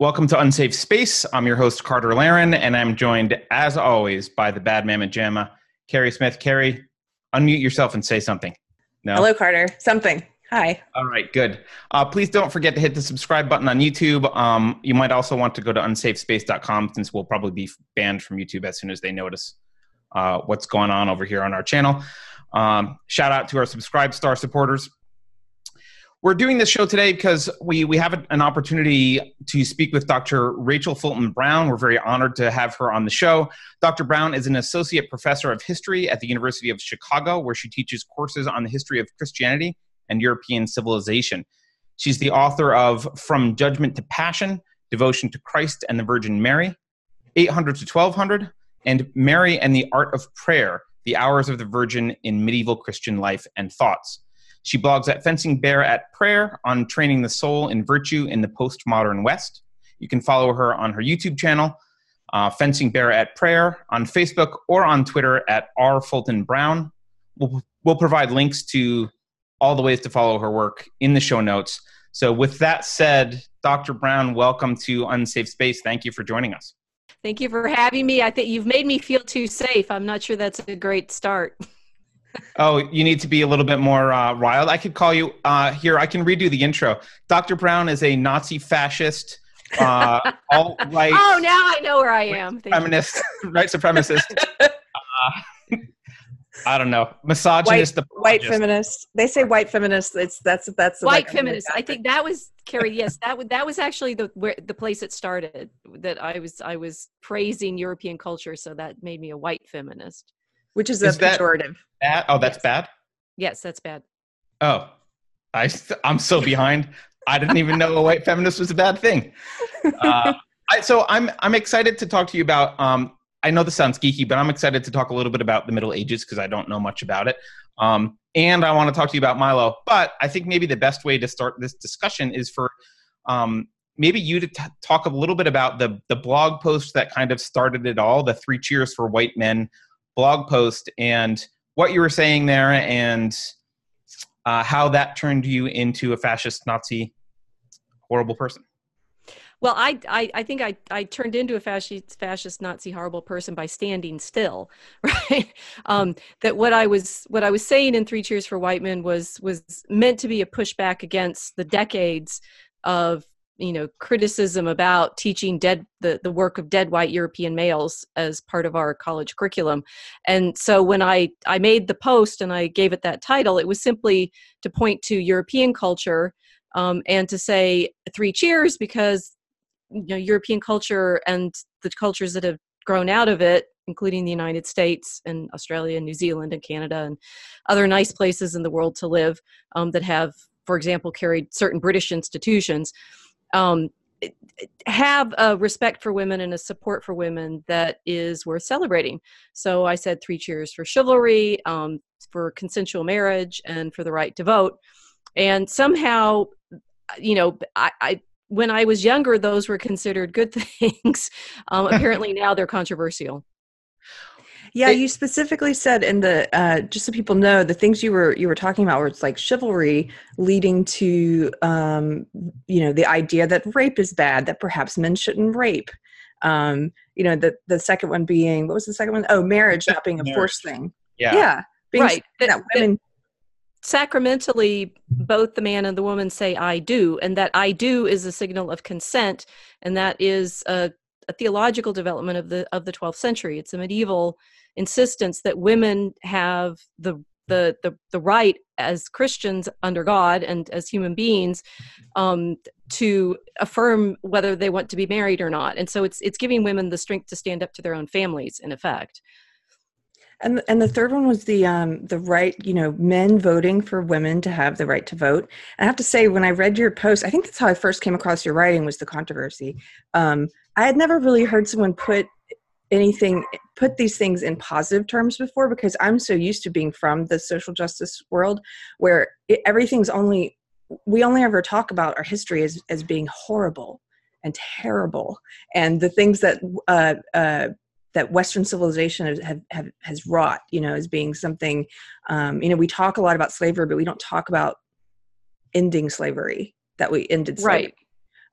Welcome to Unsafe Space. I'm your host, Carter Laren, and I'm joined, as always, by the bad mammoth jamma, Keri Smith. Keri, unmute yourself and say something. No? Hello, Carter. Something. Hi. All right, good. Uh, please don't forget to hit the subscribe button on YouTube. Um, you might also want to go to unsafespace.com since we'll probably be banned from YouTube as soon as they notice uh, what's going on over here on our channel. Um, shout out to our SubscribeStar supporters. We're doing this show today because we, we have an opportunity to speak with Dr. Rachel Fulton Brown. We're very honored to have her on the show. Dr. Brown is an associate professor of history at the University of Chicago, where she teaches courses on the history of Christianity and European civilization. She's the author of From Judgment to Passion Devotion to Christ and the Virgin Mary, 800 to 1200, and Mary and the Art of Prayer The Hours of the Virgin in Medieval Christian Life and Thoughts. She blogs at Fencing Bear at Prayer on training the soul in virtue in the postmodern West. You can follow her on her YouTube channel, uh, Fencing Bear at Prayer, on Facebook or on Twitter at R. Fulton Brown. We'll, we'll provide links to all the ways to follow her work in the show notes. So, with that said, Dr. Brown, welcome to Unsafe Space. Thank you for joining us. Thank you for having me. I think you've made me feel too safe. I'm not sure that's a great start. oh, you need to be a little bit more uh, riled. I could call you uh, here. I can redo the intro. Dr. Brown is a Nazi fascist, uh, alt right. oh, now I know where I am. feminist, right supremacist. Uh, I don't know, misogynist, white, white feminist. They say white feminist. It's that's that's white like, feminist. I think that was Keri. Yes, that was that was actually the where the place it started. That I was I was praising European culture, so that made me a white feminist which is, is a pejorative. Bad? Oh, that's bad. Yes, that's bad. Oh, I I'm so behind. I didn't even know a white feminist was a bad thing. Uh, I, so I'm I'm excited to talk to you about. Um, I know this sounds geeky, but I'm excited to talk a little bit about the Middle Ages because I don't know much about it. Um, and I want to talk to you about Milo. But I think maybe the best way to start this discussion is for um, maybe you to t- talk a little bit about the the blog post that kind of started it all, the three cheers for white men blog post and what you were saying there and uh, how that turned you into a fascist Nazi horrible person. Well, I, I, I think I, I turned into a fascist, fascist Nazi horrible person by standing still, right? Um, that what I was what I was saying in Three Cheers for White Men was was meant to be a pushback against the decades of you know criticism about teaching dead the, the work of dead white european males as part of our college curriculum. And so when i i made the post and i gave it that title it was simply to point to european culture um, and to say three cheers because you know european culture and the cultures that have grown out of it including the united states and australia and new zealand and canada and other nice places in the world to live um, that have for example carried certain british institutions um, have a respect for women and a support for women that is worth celebrating. So I said three cheers for chivalry, um, for consensual marriage, and for the right to vote. And somehow, you know, I, I when I was younger, those were considered good things. Um, apparently now they're controversial. Yeah, you specifically said in the uh, just so people know the things you were you were talking about were it's like chivalry leading to um, you know the idea that rape is bad, that perhaps men shouldn't rape. Um, you know, the the second one being what was the second one? Oh, marriage not being a forced thing. Yeah, yeah, being right. That, women sacramentally both the man and the woman say i do and that i do is a signal of consent and that is a, a theological development of the of the 12th century it's a medieval insistence that women have the the the, the right as Christians under God and as human beings um, to affirm whether they want to be married or not. And so it's it's giving women the strength to stand up to their own families, in effect. And and the third one was the um the right, you know, men voting for women to have the right to vote. And I have to say, when I read your post, I think that's how I first came across your writing was the controversy. Um, I had never really heard someone put anything put these things in positive terms before because i'm so used to being from the social justice world where it, everything's only we only ever talk about our history as, as being horrible and terrible and the things that uh, uh, that western civilization has, have, have, has wrought you know as being something um, you know we talk a lot about slavery but we don't talk about ending slavery that we ended slavery. right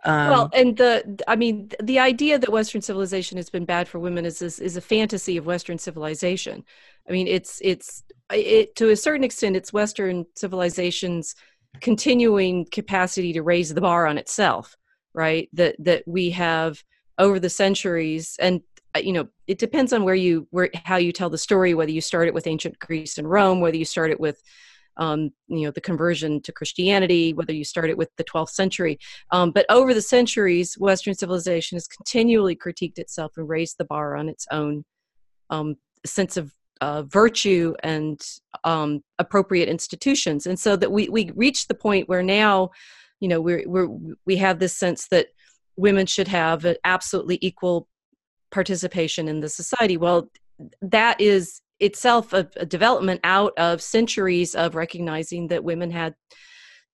Um, well, and the I mean the idea that Western civilization has been bad for women is is, is a fantasy of Western civilization. I mean, it's it's it to a certain extent, it's Western civilization's continuing capacity to raise the bar on itself, right? That that we have over the centuries, and uh, you know, it depends on where you where how you tell the story. Whether you start it with ancient Greece and Rome, whether you start it with um, you know the conversion to Christianity, whether you start it with the 12th century. Um, but over the centuries, Western civilization has continually critiqued itself and raised the bar on its own um, sense of uh, virtue and um, appropriate institutions, and so that we we reach the point where now, you know, we're we're we have this sense that women should have an absolutely equal participation in the society. Well, that is itself a, a development out of centuries of recognizing that women had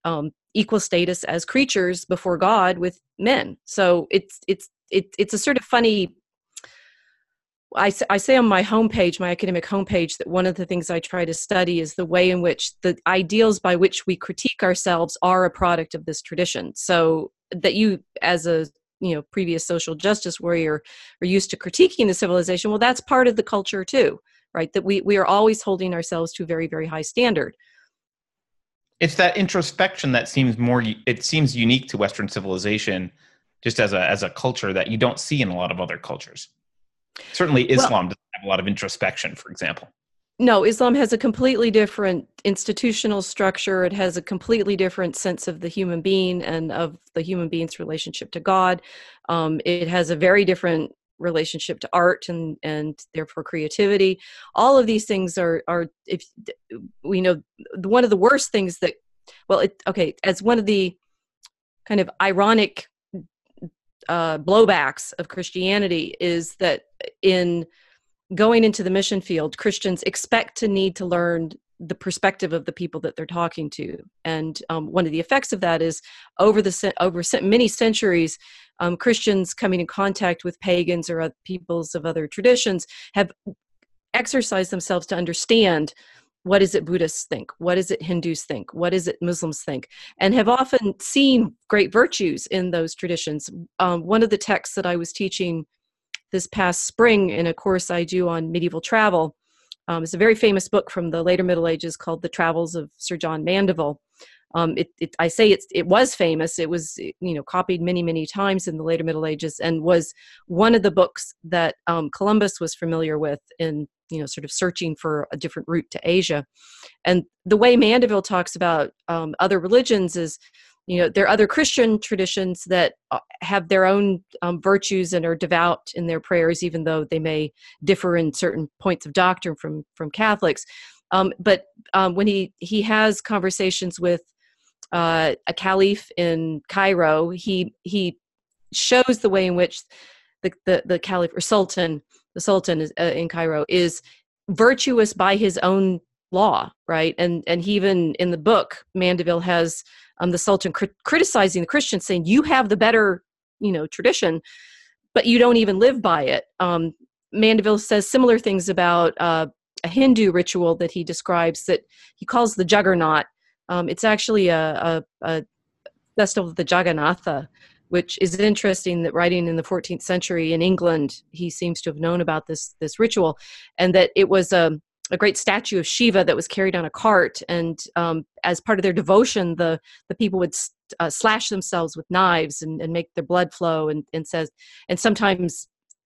um, equal status as creatures before God with men. So it's it's it, it's a sort of funny I, I say on my homepage, my academic homepage, that one of the things I try to study is the way in which the ideals by which we critique ourselves are a product of this tradition. So that you, as a you know previous social justice warrior, are used to critiquing the civilization. Well, that's part of the culture too, right? That we we are always holding ourselves to a very very high standard. It's that introspection that seems more. It seems unique to Western civilization, just as a as a culture that you don't see in a lot of other cultures. Certainly, Islam well, doesn't have a lot of introspection, for example. No, Islam has a completely different institutional structure. It has a completely different sense of the human being and of the human being's relationship to God. Um, it has a very different relationship to art and and therefore creativity. All of these things are are if we know one of the worst things that well, it okay as one of the kind of ironic uh, blowbacks of Christianity is that in going into the mission field, Christians expect to need to learn the perspective of the people that they're talking to, and um, one of the effects of that is over the over many centuries, um, Christians coming in contact with pagans or peoples of other traditions have exercised themselves to understand what is it buddhists think what is it hindus think what is it muslims think and have often seen great virtues in those traditions. Um, one of the texts that i was teaching this past spring in a course i do on medieval travel um, is a very famous book from the later middle ages called the travels of sir john mandeville um, it, it, I say it's, it was famous. It was you know copied many many times in the later Middle Ages, and was one of the books that um, Columbus was familiar with in you know sort of searching for a different route to asia and the way mandeville talks about um, other religions is you know there are other christian traditions that uh, have their own um, virtues and are devout in their prayers even though they may differ in certain points of doctrine from from catholics. Um, but um, when he he has conversations with uh, a caliph in cairo he he shows the way in which the the, the caliph or sultan the Sultan is, uh, in Cairo, is virtuous by his own law, right? And and he even in the book, Mandeville has um, the Sultan cr- criticizing the Christians, saying you have the better, you know, tradition, but you don't even live by it. Um, Mandeville says similar things about uh, a Hindu ritual that he describes that he calls the Juggernaut. Um, it's actually a, a, a festival of the Jagannatha, which is interesting that writing in the 14th century in England, he seems to have known about this this ritual, and that it was a, a great statue of Shiva that was carried on a cart, and um, as part of their devotion, the the people would uh, slash themselves with knives and, and make their blood flow, and, and says, and sometimes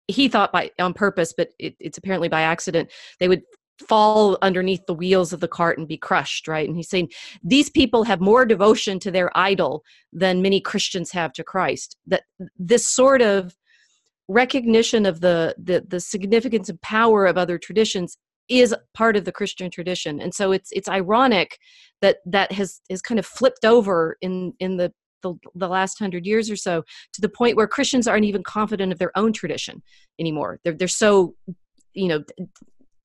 he thought by on purpose, but it, it's apparently by accident. They would fall underneath the wheels of the cart and be crushed, right? And he's saying these people have more devotion to their idol than many Christians have to Christ. That this sort of recognition of the the, the significance and power of other traditions is part of the Christian tradition. And so it's it's ironic that that has has kind of flipped over in in the the, the last hundred years or so to the point where Christians aren't even confident of their own tradition anymore. They're they're so you know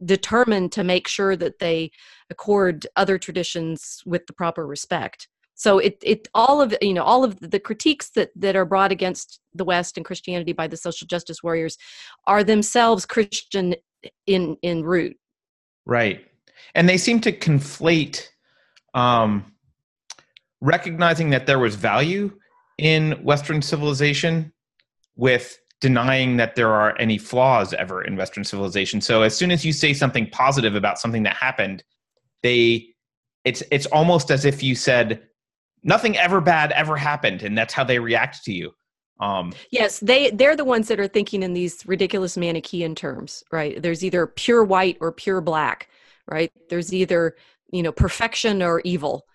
determined to make sure that they accord other traditions with the proper respect so it it all of you know all of the critiques that that are brought against the west and christianity by the social justice warriors are themselves christian in in root right and they seem to conflate um recognizing that there was value in Western civilization with denying that there are any flaws ever in Western civilization. So as soon as you say something positive about something that happened, they it's it's almost as if you said nothing ever bad ever happened, and that's how they react to you. Um, yes, they they're the ones that are thinking in these ridiculous Manichaean terms, right? There's either pure white or pure black, right? There's either you know perfection or evil,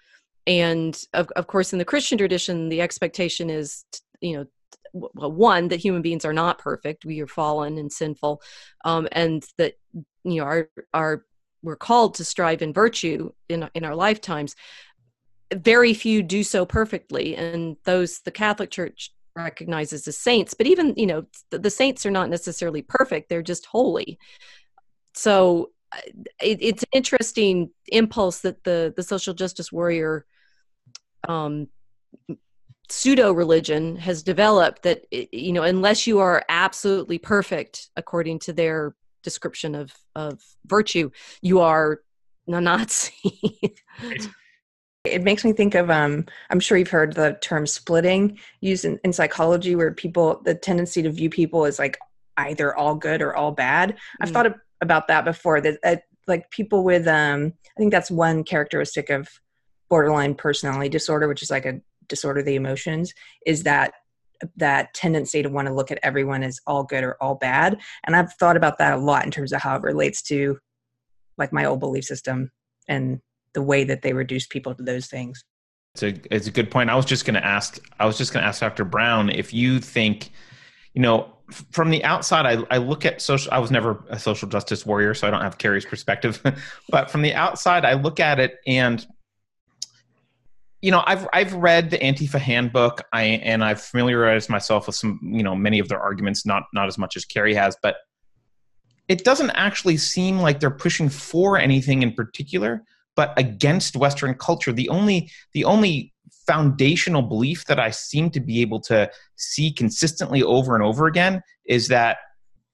and of of course in the Christian tradition, the expectation is you know well, one that human beings are not perfect; we are fallen and sinful, um, and that you know our our we're called to strive in virtue in in our lifetimes. Very few do so perfectly. And those the catholic church recognizes as saints but even you know the, the saints are not necessarily perfect they're just holy. So uh, it, it's an interesting impulse that the the social justice warrior um, pseudo religion has developed that you know unless you are absolutely perfect according to their description of of virtue you are a nazi It makes me think of um, I'm sure you've heard the term splitting used in, in psychology, where people the tendency to view people as like either all good or all bad. Mm. I've thought of, about that before. That uh, like people with um, I think that's one characteristic of borderline personality disorder, which is like a disorder of the emotions, is that that tendency to want to look at everyone as all good or all bad. And I've thought about that a lot in terms of how it relates to like my old belief system and the way that they reduce people to those things. It's a it's a good point. I was just going to ask. I was just going to ask Dr. Brown if you think, you know, from the outside, I, I look at social. I was never a social justice warrior, so I don't have Keri's perspective. but from the outside, I look at it, and you know, I've I've read the Antifa handbook, I and I've familiarized myself with some, you know, many of their arguments. Not not as much as Carrie has, but it doesn't actually seem like they're pushing for anything in particular but against Western culture. The only the only foundational belief that I seem to be able to see consistently over and over again is that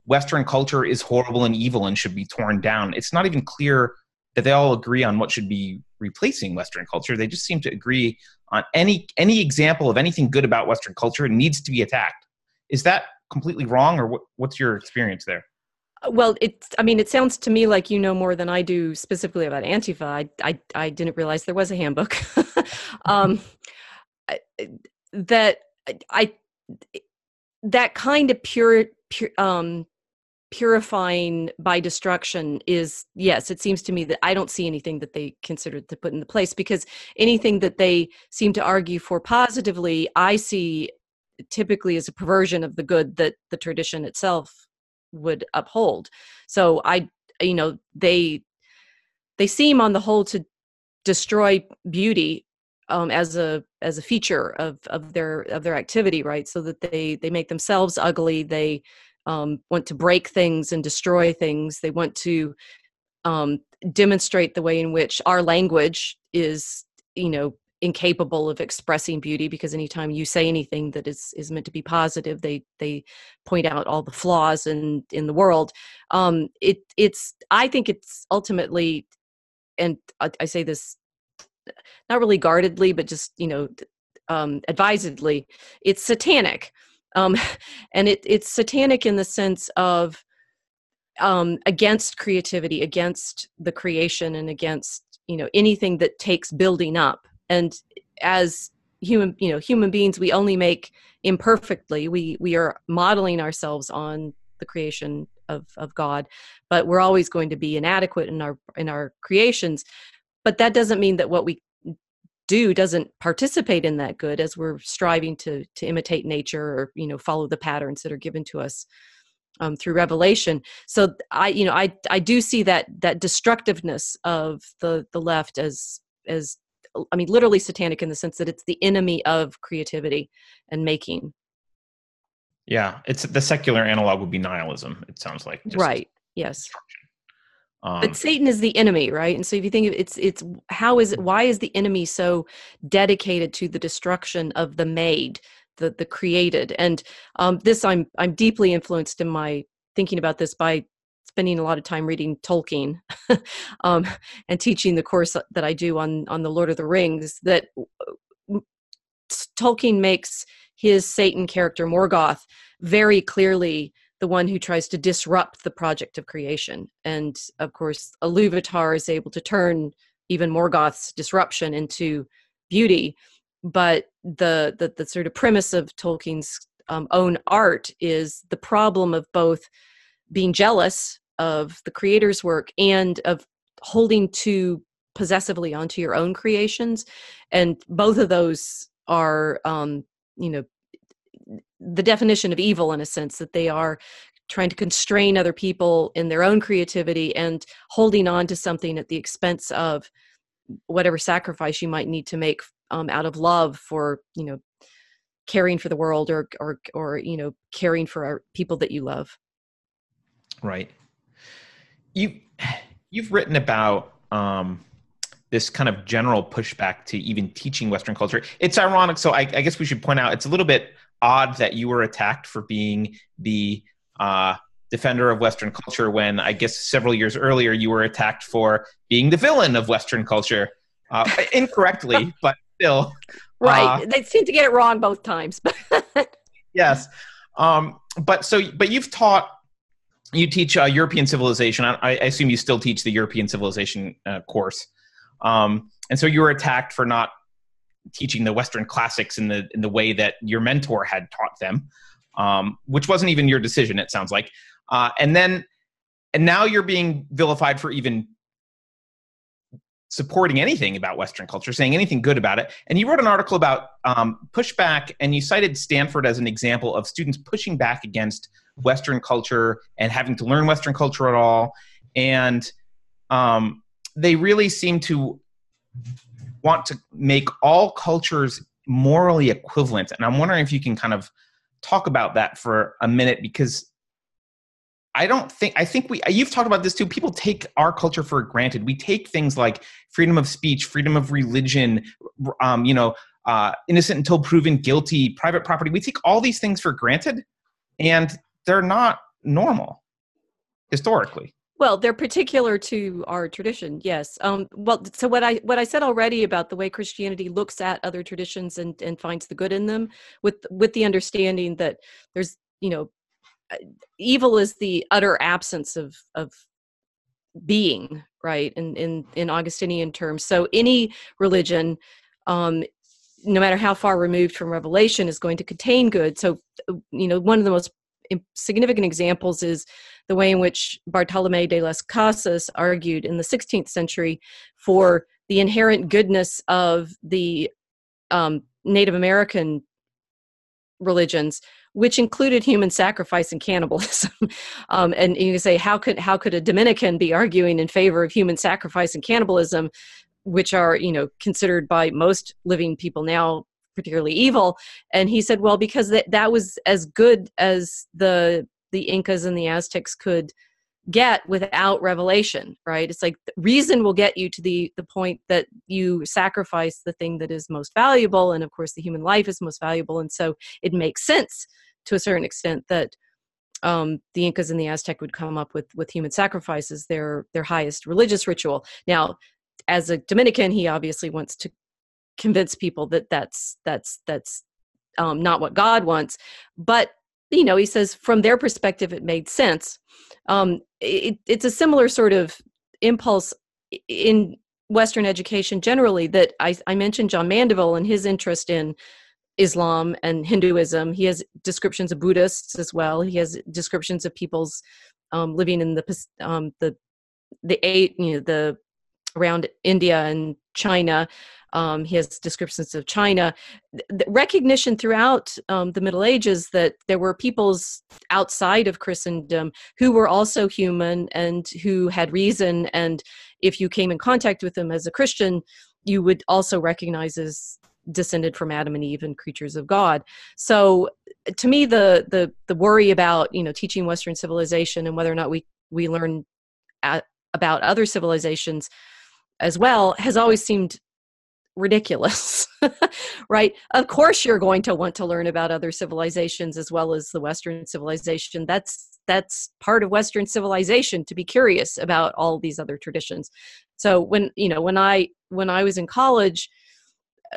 Western culture is horrible and evil and should be torn down. It's not even clear that they all agree on what should be replacing Western culture. They just seem to agree on any any example of anything good about Western culture needs to be attacked. Is that completely wrong, or what, what's your experience there? Well it's i mean it sounds to me like you know more than i do specifically about antifa. I i, I didn't realize there was a handbook. Um that i that kind of pure, pure um purifying by destruction is yes it seems to me that i don't see anything that they consider to put in the place because anything that they seem to argue for positively i see typically as a perversion of the good that the tradition itself would uphold. So i you know they they seem on the whole to destroy beauty um, as a as a feature of of their of their activity right? So that they they make themselves ugly they um, want to break things and destroy things. They want to um, demonstrate the way in which our language is you know incapable of expressing beauty because anytime you say anything that is is meant to be positive they they point out all the flaws in in the world. Um it it's i think it's ultimately and i, I say this not really guardedly but just you know um advisedly it's satanic. Um and it it's satanic in the sense of um against creativity against the creation and against you know anything that takes building up and as human you know human beings we only make imperfectly. We we are modeling ourselves on the creation of of god but we're always going to be inadequate in our in our creations. But that doesn't mean that what we do doesn't participate in that good as we're striving to to imitate nature or you know follow the patterns that are given to us um, through revelation. So i you know i i do see that that destructiveness of the the left as as I mean, literally satanic in the sense that it's the enemy of creativity and making. Yeah, it's the secular analog would be nihilism. It sounds like right. Yes. Um, but Satan is the enemy, right? And so if you think of it's it's how is it why is the enemy so dedicated to the destruction of the made, the the created? And um, this I'm I'm deeply influenced in my thinking about this by spending a lot of time reading Tolkien um, and teaching the course that I do on on the Lord of the Rings that Tolkien makes his Satan character Morgoth very clearly the one who tries to disrupt the project of creation. And of course, Iluvatar is able to turn even Morgoth's disruption into beauty. But the the, the sort of premise of Tolkien's um, own art is the problem of both being jealous of the creator's work and of holding too possessively onto your own creations and both of those are um, you know the definition of evil in a sense that they are trying to constrain other people in their own creativity and holding on to something at the expense of whatever sacrifice you might need to make um, out of love for you know caring for the world or or or you know caring for our people that you love. Right you you've written about um this kind of general pushback to even teaching western culture it's ironic so I, I guess we should point out it's a little bit odd that you were attacked for being the uh, defender of Western culture when I guess several years earlier you were attacked for being the villain of Western culture. Uh, incorrectly, but still. Right. Uh, they seem to get it wrong both times. yes. Um, but so, but you've taught, you teach uh, European civilization. I, I, assume you still teach the European civilization uh, course. Um, and so you were attacked for not teaching the Western classics in the in the way that your mentor had taught them, um, which wasn't even your decision. It sounds like, uh, and then and now you're being vilified for even supporting anything about Western culture, saying anything good about it. And you wrote an article about um, pushback, and you cited Stanford as an example of students pushing back against Western culture and having to learn Western culture at all. And um, they really seem to want to make all cultures morally equivalent. And I'm wondering if you can kind of talk about that for a minute because I don't think I think we you've talked about this too. People take our culture for granted. We take things like freedom of speech, freedom of religion, um, you know, uh, innocent until proven guilty, private property. We take all these things for granted, and they're not normal historically. Well, they're particular to our tradition, yes. Um, well, so what I what I said already about the way Christianity looks at other traditions and and finds the good in them, with with the understanding that there's you know, uh, evil is the utter absence of of being, right? In in in Augustinian terms. So any religion, um, no matter how far removed from revelation, is going to contain good. So uh, you know, one of the most significant examples is the way in which Bartolome de las Casas argued in the 16th century for the inherent goodness of the um, Native American religions, which included human sacrifice and cannibalism. um, and you can say, how could how could a Dominican be arguing in favor of human sacrifice and cannibalism, which are you know considered by most living people now particularly evil. And he said well because that, that was as good as the the incas and the aztecs could get without revelation right? It's like reason will get you to the the point that you sacrifice the thing that is most valuable and of course the human life is most valuable. And so it makes sense to a certain extent that um, the incas and the aztec would come up with with human sacrifices their their highest religious ritual. Now as a dominican he obviously wants to convince people that that's that's that's um, not what God wants. But you know, he says from their perspective, it made sense. Um, it, it's a similar sort of impulse in Western education generally that I, I mentioned John Mandeville and his interest in Islam and Hinduism. He has descriptions of Buddhists as well. He has descriptions of people's um, living in the um, the the eight you know the around India and China. Um, he has descriptions of China. The recognition throughout um, the Middle Ages that there were peoples outside of Christendom who were also human and who had reason. And if you came in contact with them as a Christian, you would also recognize as descended from Adam and Eve and creatures of God. So, to me, the the the worry about you know teaching Western civilization and whether or not we we learn at, about other civilizations as well has always seemed ridiculous right? Of course you're going to want to learn about other civilizations as well as the western civilization. That's that's part of western civilization to be curious about all these other traditions. So when you know when i when i was in college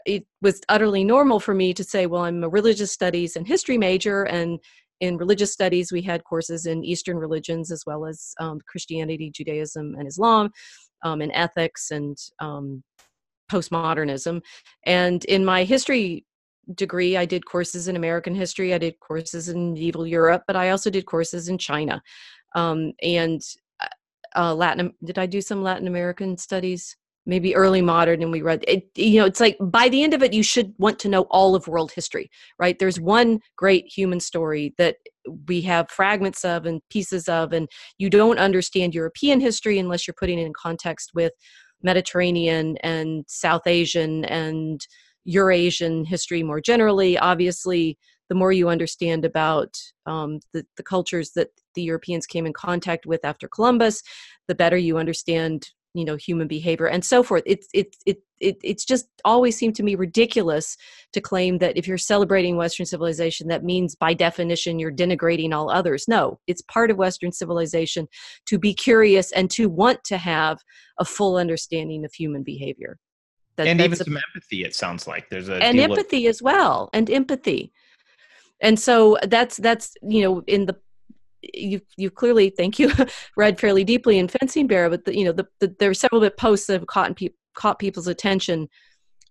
it was utterly normal for me to say, well, I'm a religious studies and history major, and in religious studies, we had courses in Eastern religions as well as um, Christianity, Judaism, and Islam, um, and ethics and um, postmodernism. And in my history degree, I did courses in American history, I did courses in medieval Europe, but I also did courses in China um, and uh, uh Latin. Did I do some Latin American studies? maybe early modern and we read it you know it's like by the end of it you should want to know all of world history right there's one great human story that we have fragments of and pieces of and you don't understand european history unless you're putting it in context with mediterranean and south asian and eurasian history more generally. Obviously the more you understand about um, the, the cultures that the europeans came in contact with after columbus the better you understand you know human behavior and so forth. It's it, it it it's just always seemed to me ridiculous to claim that if you're celebrating western civilization that means by definition you're denigrating all others. No it's part of western civilization to be curious and to want to have a full understanding of human behavior. That, and even a, some empathy it sounds like. There's a and empathy as well and empathy. And so that's that's you know in the you you clearly thank you read fairly deeply in fencing bear but the, you know the, the, there are several bit posts that have caught, pe- caught people's attention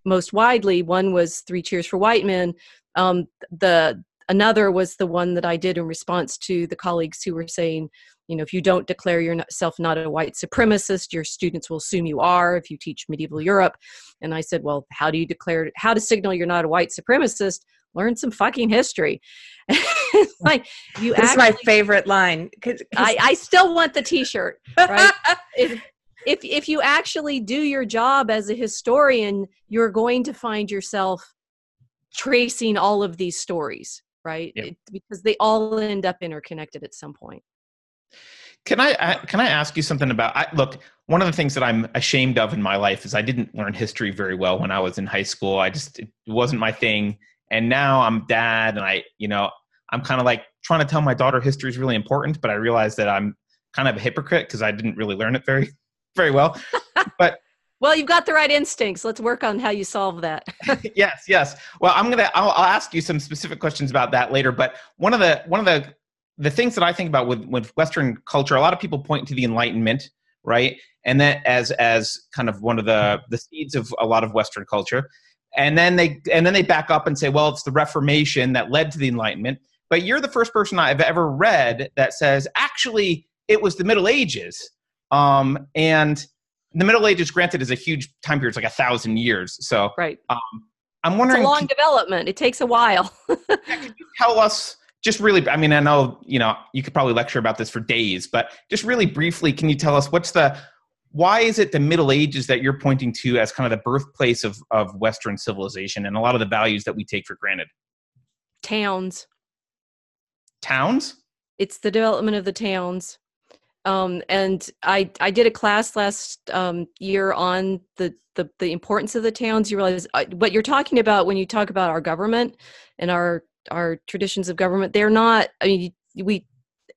most widely one was three cheers for white men um, the another was the one that i did in response to the colleagues who were saying you know if you don't declare yourself not a white supremacist your students will assume you are if you teach medieval europe and i said well how do you declare how to signal you're not a white supremacist learn some fucking history. like you. Is my favorite line. Cause, cause I, I still want the T-shirt. Right. if if you actually do your job as a historian, you're going to find yourself tracing all of these stories, right? Yep. It, because they all end up interconnected at some point. Can I uh, can I ask you something about? I, look, one of the things that I'm ashamed of in my life is I didn't learn history very well when I was in high school. I just it wasn't my thing and now i'm dad and i you know i'm kind of like trying to tell my daughter history is really important but i realize that i'm kind of a hypocrite because i didn't really learn it very very well. But well you've got the right instincts. Let's work on how you solve that. Yes yes. Well i'm gonna I'll, I'll ask you some specific questions about that later but one of the one of the the things that i think about with with western culture a lot of people point to the enlightenment right? And that as as kind of one of the the seeds of a lot of western culture. And then they and then they back up and say well it's the reformation that led to the enlightenment. But you're the first person i've ever read that says actually it was the middle ages um, and the middle ages granted is a huge time period it's like a thousand years so right um, i'm wondering it's a long can, development it takes a while yeah, can you tell us just really i mean i know you know you could probably lecture about this for days but just really briefly can you tell us what's the why is it the Middle Ages that you're pointing to as kind of the birthplace of, of Western civilization and a lot of the values that we take for granted? Towns. Towns? It's the development of the towns. Um, and I, I did a class last um, year on the, the, the importance of the towns. You realize uh, what you're talking about when you talk about our government and our our traditions of government. They're not. I mean, we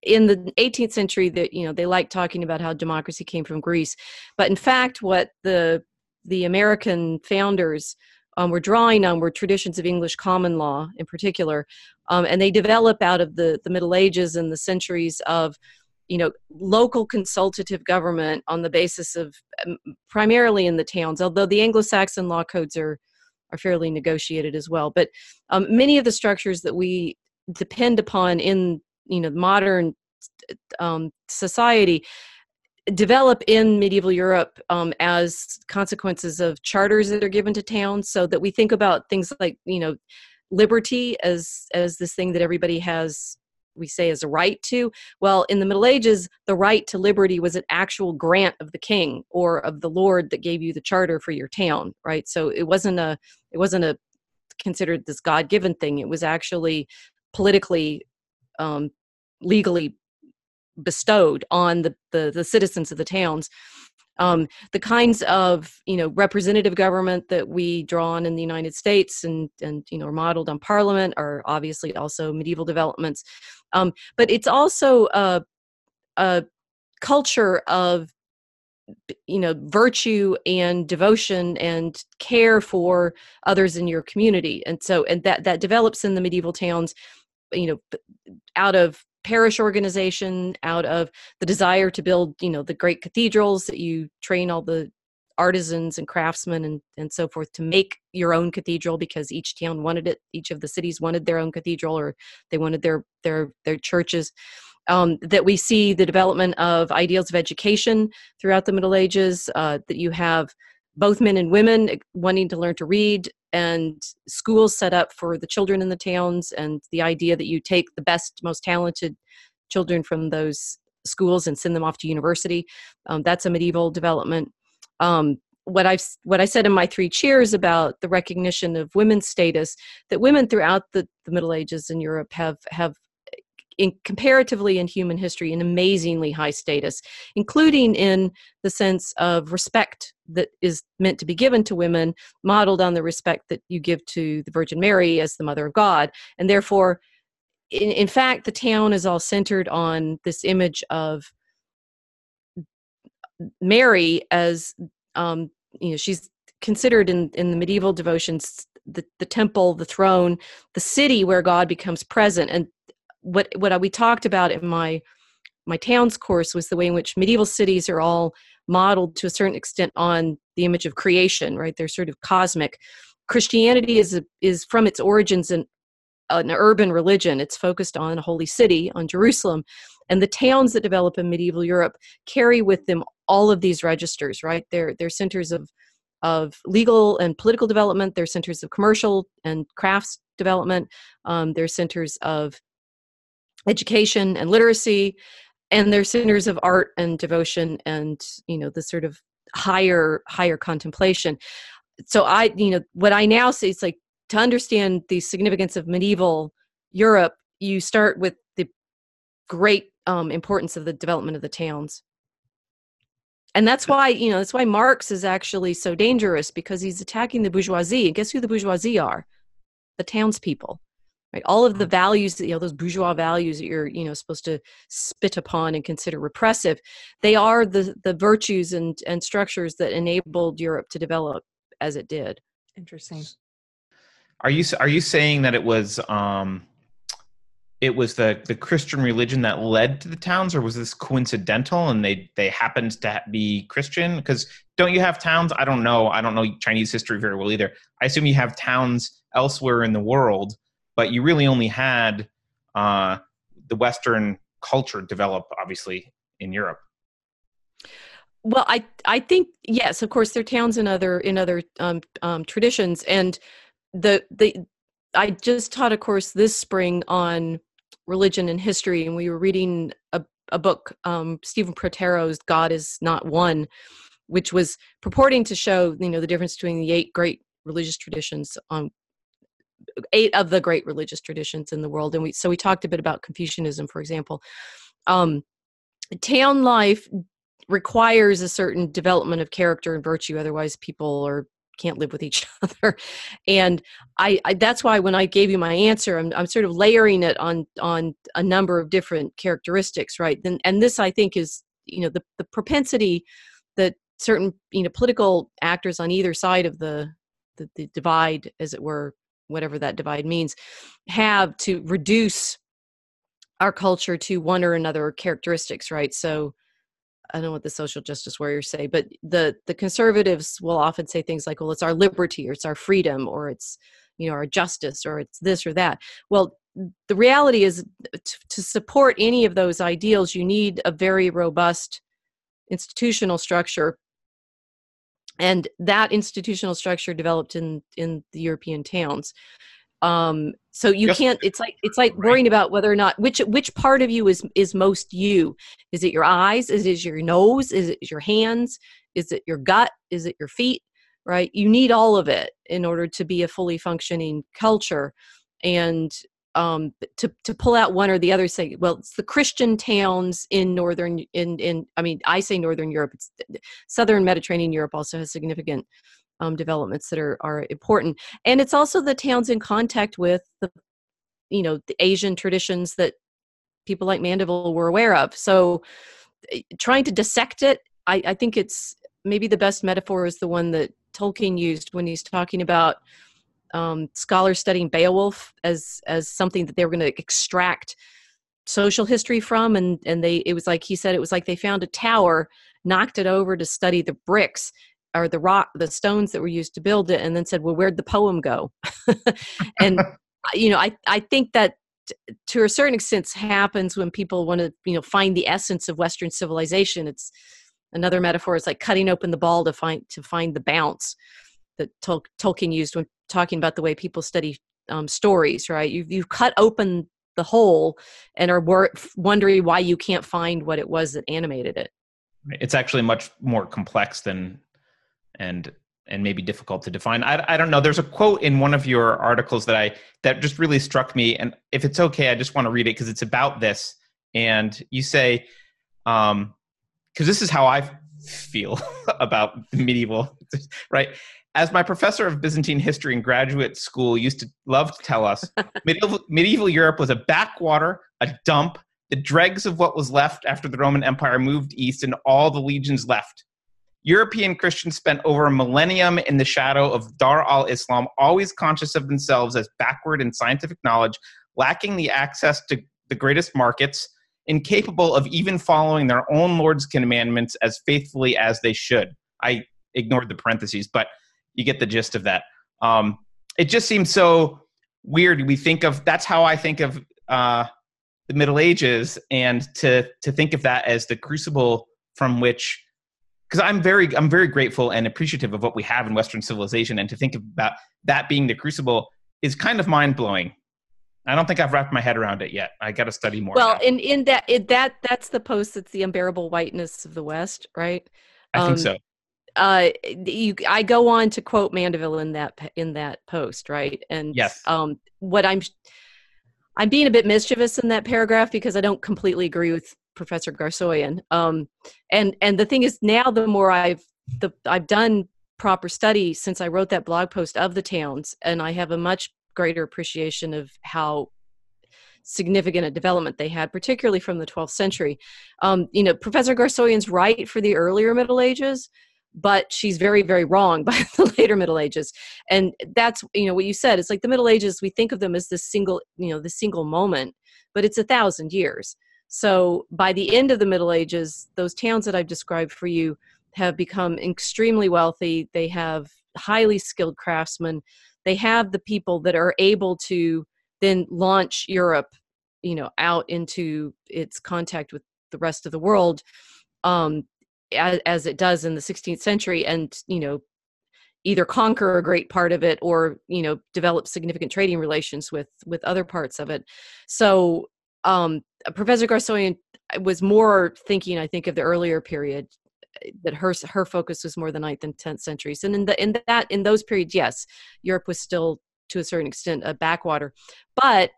in the 18th century that you know they like talking about how democracy came from greece but in fact what the the american founders um, were drawing on were traditions of english common law in particular um, and they develop out of the the middle ages and the centuries of you know local consultative government on the basis of um, primarily in the towns although the anglo-saxon law codes are are fairly negotiated as well. But um, many of the structures that we depend upon in you know modern um, society develop in medieval Europe um, as consequences of charters that are given to towns, so that we think about things like you know liberty as as this thing that everybody has we say is a right to? Well in the middle ages the right to liberty was an actual grant of the king or of the lord that gave you the charter for your town right? So it wasn't a it wasn't a considered this god-given thing. It was actually politically um, legally bestowed on the, the, the citizens of the towns. Um, the kinds of you know representative government that we draw on in the United States and and you know are modeled on Parliament are obviously also medieval developments, um, but it's also a, a culture of you know virtue and devotion and care for others in your community. And so and that that develops in the medieval towns you know out of parish organization out of the desire to build you know the great cathedrals that you train all the artisans and craftsmen and, and so forth to make your own cathedral because each town wanted it each of the cities wanted their own cathedral or they wanted their their their churches. Um, that we see the development of ideals of education throughout the middle ages uh, that you have both men and women wanting to learn to read and schools set up for the children in the towns and the idea that you take the best most talented children from those schools and send them off to university um, that's a medieval development. Um, what I've what I said in my three cheers about the recognition of women's status that women throughout the, the Middle Ages in Europe have have in comparatively in human history an amazingly high status including in the sense of respect that is meant to be given to women modeled on the respect that you give to the virgin mary as the mother of god and therefore in, in fact the town is all centered on this image of Mary as um, you know she's considered in in the medieval devotions the, the temple, the throne, the city where God becomes present. And what what we talked about in my my towns course was the way in which medieval cities are all modeled to a certain extent on the image of creation, right? They're sort of cosmic. Christianity is a, is from its origins an, an urban religion. It's focused on a holy city, on Jerusalem, and the towns that develop in medieval Europe carry with them all of these registers, right? They're, they're centers of, of legal and political development, they're centers of commercial and crafts development, um, they're centers of education and literacy, and they're centers of art and devotion and, you know, the sort of higher, higher contemplation. So I, you know, what I now say is like to understand the significance of medieval Europe, you start with the great um, importance of the development of the towns. And that's why you know that's why marx is actually so dangerous because he's attacking the bourgeoisie. And guess who the bourgeoisie are? The townspeople right all of the values that you know those bourgeois values that you're you know supposed to spit upon and consider repressive they are the the virtues and and structures that enabled europe to develop as it did interesting are you are you saying that it was um it was the the Christian religion that led to the towns, or was this coincidental and they they happened to be Christian? Because don't you have towns? I don't know. I don't know Chinese history very well either. I assume you have towns elsewhere in the world, but you really only had uh, the Western culture develop, obviously, in Europe. Well, I I think yes, of course, there are towns in other in other um, um, traditions, and the the I just taught a course this spring on religion and history, and we were reading a, a book, um, Stephen Prothero's God is Not One, which was purporting to show, you know, the difference between the eight great religious traditions on eight of the great religious traditions in the world. And we so we talked a bit about Confucianism, for example. Um, town life requires a certain development of character and virtue otherwise people are can't live with each other and I, I, that's why when i gave you my answer I'm, I'm sort of layering it on on a number of different characteristics right and, and this i think is you know the, the propensity that certain you know political actors on either side of the, the the divide as it were whatever that divide means have to reduce our culture to one or another characteristics right so I don't know what the social justice warriors say, but the the conservatives will often say things like, "Well, it's our liberty, or it's our freedom, or it's you know our justice, or it's this or that." Well, the reality is, to, to support any of those ideals, you need a very robust institutional structure, and that institutional structure developed in in the European towns. Um so you yes. can't it's like it's like worrying about whether or not which which part of you is is most you? Is it your eyes? Is it your nose? Is it your hands? Is it your gut? Is it your feet? Right? You need all of it in order to be a fully functioning culture. And um to to pull out one or the other say well it's the christian towns in northern in in i mean i say northern europe it's southern mediterranean europe also has significant um, developments that are are important. And it's also the towns in contact with the you know the asian traditions that people like mandeville were aware of. So eh, trying to dissect it I, I think it's maybe the best metaphor is the one that Tolkien used when he's talking about um, scholars studying Beowulf as as something that they were going to extract social history from, and and they it was like he said it was like they found a tower, knocked it over to study the bricks or the rock, the stones that were used to build it, and then said, well, where'd the poem go? and you know, I I think that to a certain extent happens when people want to you know find the essence of Western civilization. It's another metaphor is like cutting open the ball to find to find the bounce that Tol- Tolkien used when talking about the way people study um, stories. Right, you you cut open the whole and are wor- wondering why you can't find what it was that animated it. It's actually much more complex than and and maybe difficult to define. I, I don't know. There's a quote in one of your articles that I that just really struck me, and if it's okay, I just want to read it because it's about this. And you say, um, because this is how I feel about medieval, right? As my professor of Byzantine history in graduate school used to love to tell us, medieval, medieval Europe was a backwater, a dump, the dregs of what was left after the Roman Empire moved east and all the legions left. European Christians spent over a millennium in the shadow of Dar al Islam, always conscious of themselves as backward in scientific knowledge, lacking the access to the greatest markets, incapable of even following their own Lord's commandments as faithfully as they should. I ignored the parentheses, but you get the gist of that. Um, it just seems so weird. We think of that's how I think of uh, the Middle Ages, and to to think of that as the crucible from which because I'm very I'm very grateful and appreciative of what we have in Western civilization, and to think about that being the crucible is kind of mind blowing. I don't think I've wrapped my head around it yet. I got to study more. Well, in in that that that's the post that's the unbearable whiteness of the West, right? I think um, so. Uh, you, I go on to quote Mandeville in that in that post, right? And yes, um, what I'm I'm being a bit mischievous in that paragraph because I don't completely agree with Professor Garsoian. Um, and and the thing is, now the more I've the I've done proper study since I wrote that blog post of the towns, and I have a much greater appreciation of how significant a development they had, particularly from the 12th century. Um, you know, Professor Garsoian's right for the earlier Middle Ages, but she's very, very wrong by the later Middle Ages. And that's, you know, what you said. It's like the Middle Ages, we think of them as this single, you know, the single moment, but it's a thousand years. So by the end of the Middle Ages, those towns that I've described for you have become extremely wealthy. They have highly skilled craftsmen. They have the people that are able to then launch Europe, you know, out into its contact with the rest of the world, um, as, as it does in the 16th century, and you know, either conquer a great part of it or you know develop significant trading relations with with other parts of it. So um, Professor Garsoian was more thinking, I think, of the earlier period eh, that her her focus was more the ninth and tenth centuries, and in the in that in those periods, yes, Europe was still to a certain extent a backwater, but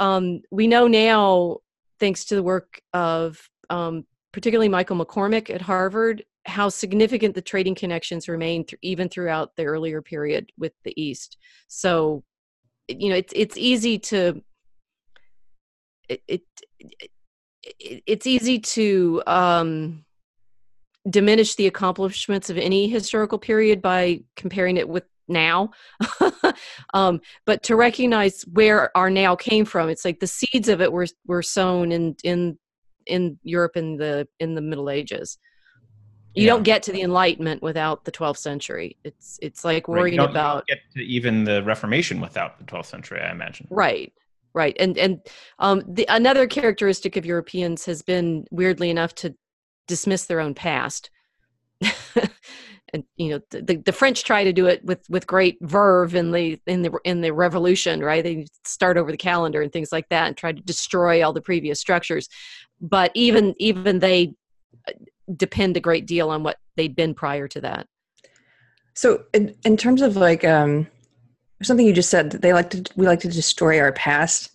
um, we know now, thanks to the work of um, particularly Michael McCormick at Harvard, how significant the trading connections remain th- even throughout the earlier period with the East. So, you know, it's it's easy to it, it, it it's easy to um, diminish the accomplishments of any historical period by comparing it with now um, but to recognize where our now came from it's like the seeds of it were were sown in in in europe in the in the middle ages. You yeah. don't get to the enlightenment without the 12th century. It's it's like worrying right. about get to even the reformation without the 12th century i imagine. Right right and and um, the another characteristic of europeans has been weirdly enough to dismiss their own past. And you know the, the french try to do it with with great verve in the in the in the revolution right? They start over the calendar and things like that and try to destroy all the previous structures but even even they uh, depend a great deal on what they'd been prior to that. So in, in terms of like um something you just said that they like to we like to destroy our past.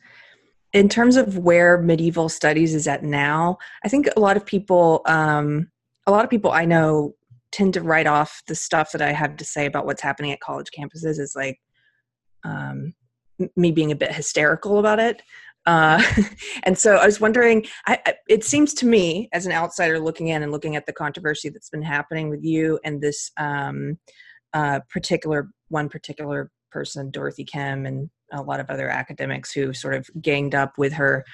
In terms of where medieval studies is at now i think a lot of people um, a lot of people i know tend to write off the stuff that i have to say about what's happening at college campuses as like um, me being a bit hysterical about it Uh, and so I was wondering, I, I, it seems to me, as an outsider looking in and looking at the controversy that's been happening with you and this um, uh, particular one particular person, Dorothy Kim, and a lot of other academics who sort of ganged up with her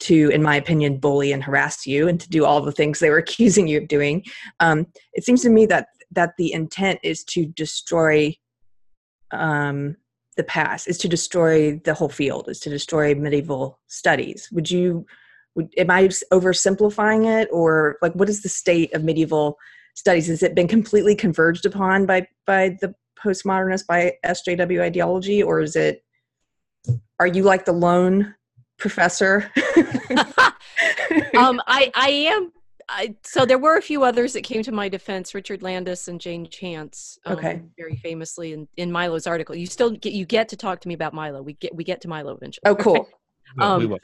to, in my opinion, bully and harass you and to do all the things they were accusing you of doing. Um, it seems to me that that the intent is to destroy um, the past, is to destroy the whole field, is to destroy medieval studies. Would you? Would, am I oversimplifying it, or like what is the state of medieval studies? Has it been completely converged upon by by the postmodernist by SJW ideology, or is it? Are you like the lone professor? um, I I am. I, so there were a few others that came to my defense: Richard Landes and Jane Chance. Um, okay. Very famously in, in Milo's article. You still get you get to talk to me about Milo. We get we get to Milo eventually. Oh, cool. um,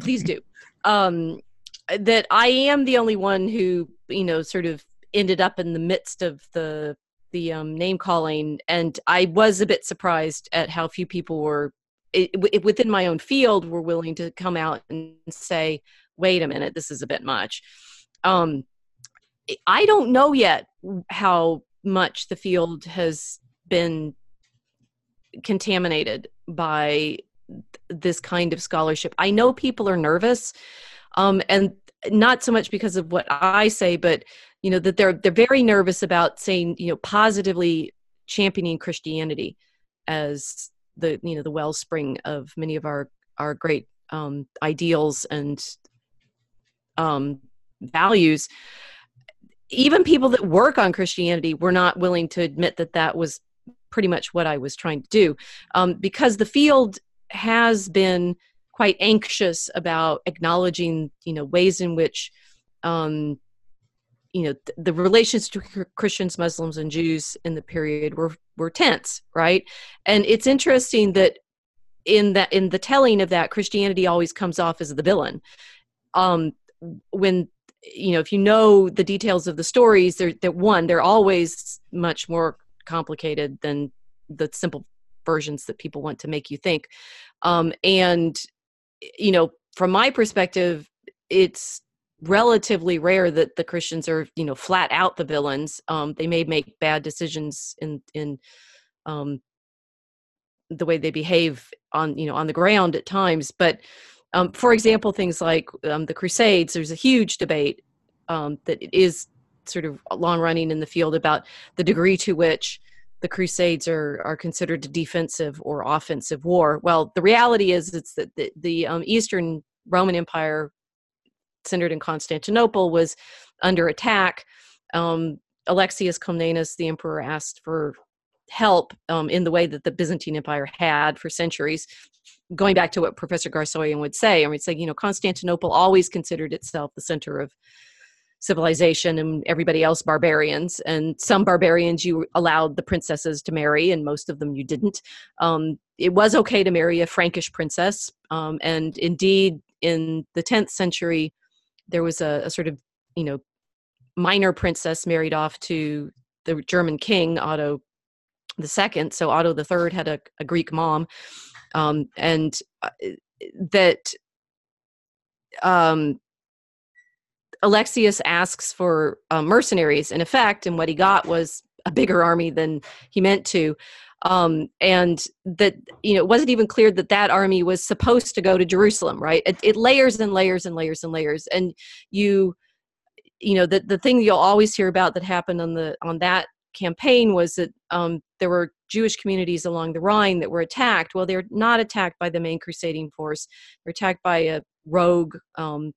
please do. Um, that I am the only one who you know sort of ended up in the midst of the the um, name calling, and I was a bit surprised at how few people were it, it, within my own field were willing to come out and say, "Wait a minute, this is a bit much." Um, I don't know yet how much the field has been contaminated by this kind of scholarship. I know people are nervous, um, and not so much because of what I say, but you know that they're they're very nervous about saying you know positively championing Christianity as the you know the wellspring of many of our our great um, ideals and um, values. Even people that work on Christianity were not willing to admit that that was pretty much what I was trying to do, um, because the field has been quite anxious about acknowledging you know ways in which um, you know th- the relations to Christians, Muslims, and Jews in the period were were tense, right? And it's interesting that in that in the telling of that, Christianity always comes off as the villain. Um, when you know, if you know the details of the stories, they're, they're one, they're always much more complicated than the simple versions that people want to make you think. Um, and you know, from my perspective, it's relatively rare that the Christians are, you know, flat out the villains. Um, they may make bad decisions in in um, the way they behave on, you know, on the ground at times. But um, for example, things like um, the Crusades, there's a huge debate um, that is sort of long running in the field about the degree to which the crusades are are considered a defensive or offensive war well the reality is it's that the, the um, eastern roman empire centered in Constantinople, was under attack. Um, Alexius Comnenus, the emperor, asked for help um, in the way that the Byzantine Empire had for centuries. Going back to what Professor Garsoian would say, I mean, it's like, you know, Constantinople always considered itself the center of civilization and everybody else barbarians. And some barbarians you allowed the princesses to marry, and most of them you didn't. Um, it was okay to marry a Frankish princess. Um, and indeed, in the 10th century, there was a, a sort of you know minor princess married off to the German king Otto the second. So Otto the third had a, a Greek mom, um, and uh, that um, Alexius asks for uh, mercenaries in effect, and what he got was a bigger army than he meant to um, and that you know it wasn't even clear that that army was supposed to go to Jerusalem, right? It, it layers and layers and layers and layers, and you you know the the thing you'll always hear about that happened on the on that campaign was that um, there were Jewish communities along the Rhine that were attacked. Well, they're not attacked by the main crusading force; they're attacked by a rogue um,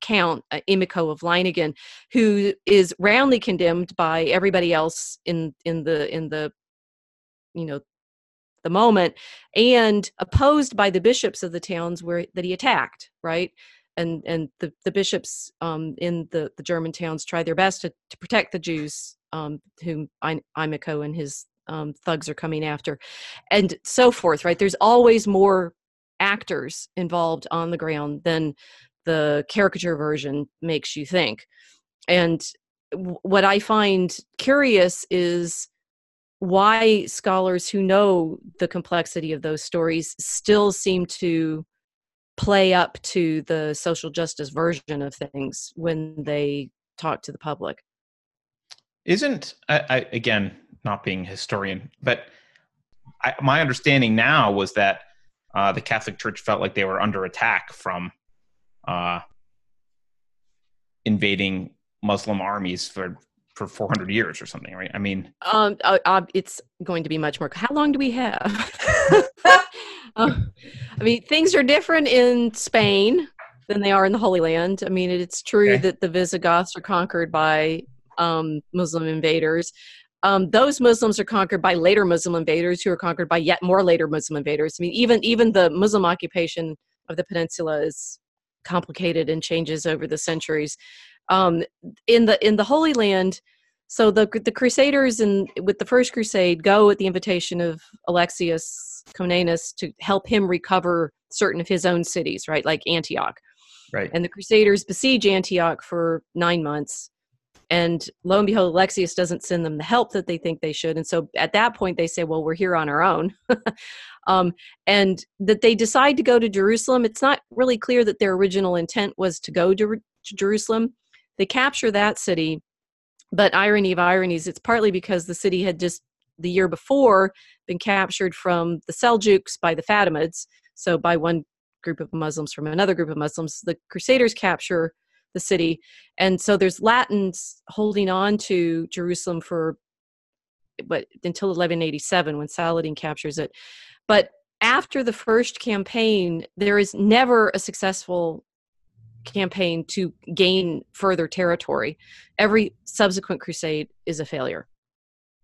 count, uh, of Leiningen, who is roundly condemned by everybody else in in the in the you know the moment and opposed by the bishops of the towns where that he attacked right and and the, the bishops um, in the, the german towns try their best to, to protect the jews um, whom Emicho and his um, thugs are coming after and so forth right there's always more actors involved on the ground than the caricature version makes you think and what i find curious is why scholars who know the complexity of those stories still seem to play up to the social justice version of things when they talk to the public. Isn't I, I again not being a historian, but I, my understanding now was that uh, the Catholic Church felt like they were under attack from uh, invading Muslim armies for for 400 years or something, right? I mean, um, uh, it's going to be much more. How long do we have? uh, I mean, things are different in Spain than they are in the Holy Land. I mean, it's true okay. that the Visigoths are conquered by um, Muslim invaders. Um, those Muslims are conquered by later Muslim invaders, who are conquered by yet more later Muslim invaders. I mean, even even the Muslim occupation of the peninsula is complicated and changes over the centuries. Um, in the in the Holy Land, so the the Crusaders and with the First Crusade go at the invitation of Alexius Comnenus to help him recover certain of his own cities, right, like Antioch. Right. And the Crusaders besiege Antioch for nine months and lo and behold alexius doesn't send them the help that they think they should. And so at that point they say well we're here on our own. Um, and that they decide to go to jerusalem. It's not really clear that their original intent was to go to, to jerusalem. They capture that city but irony of ironies it's partly because the city had just the year before been captured from the seljuks by the fatimids. So by one group of muslims from another group of muslims the crusaders capture the city. And so there's Latins holding on to Jerusalem for but until 1187 when Saladin captures it. But after the first campaign, there is never a successful campaign to gain further territory. Every subsequent crusade is a failure.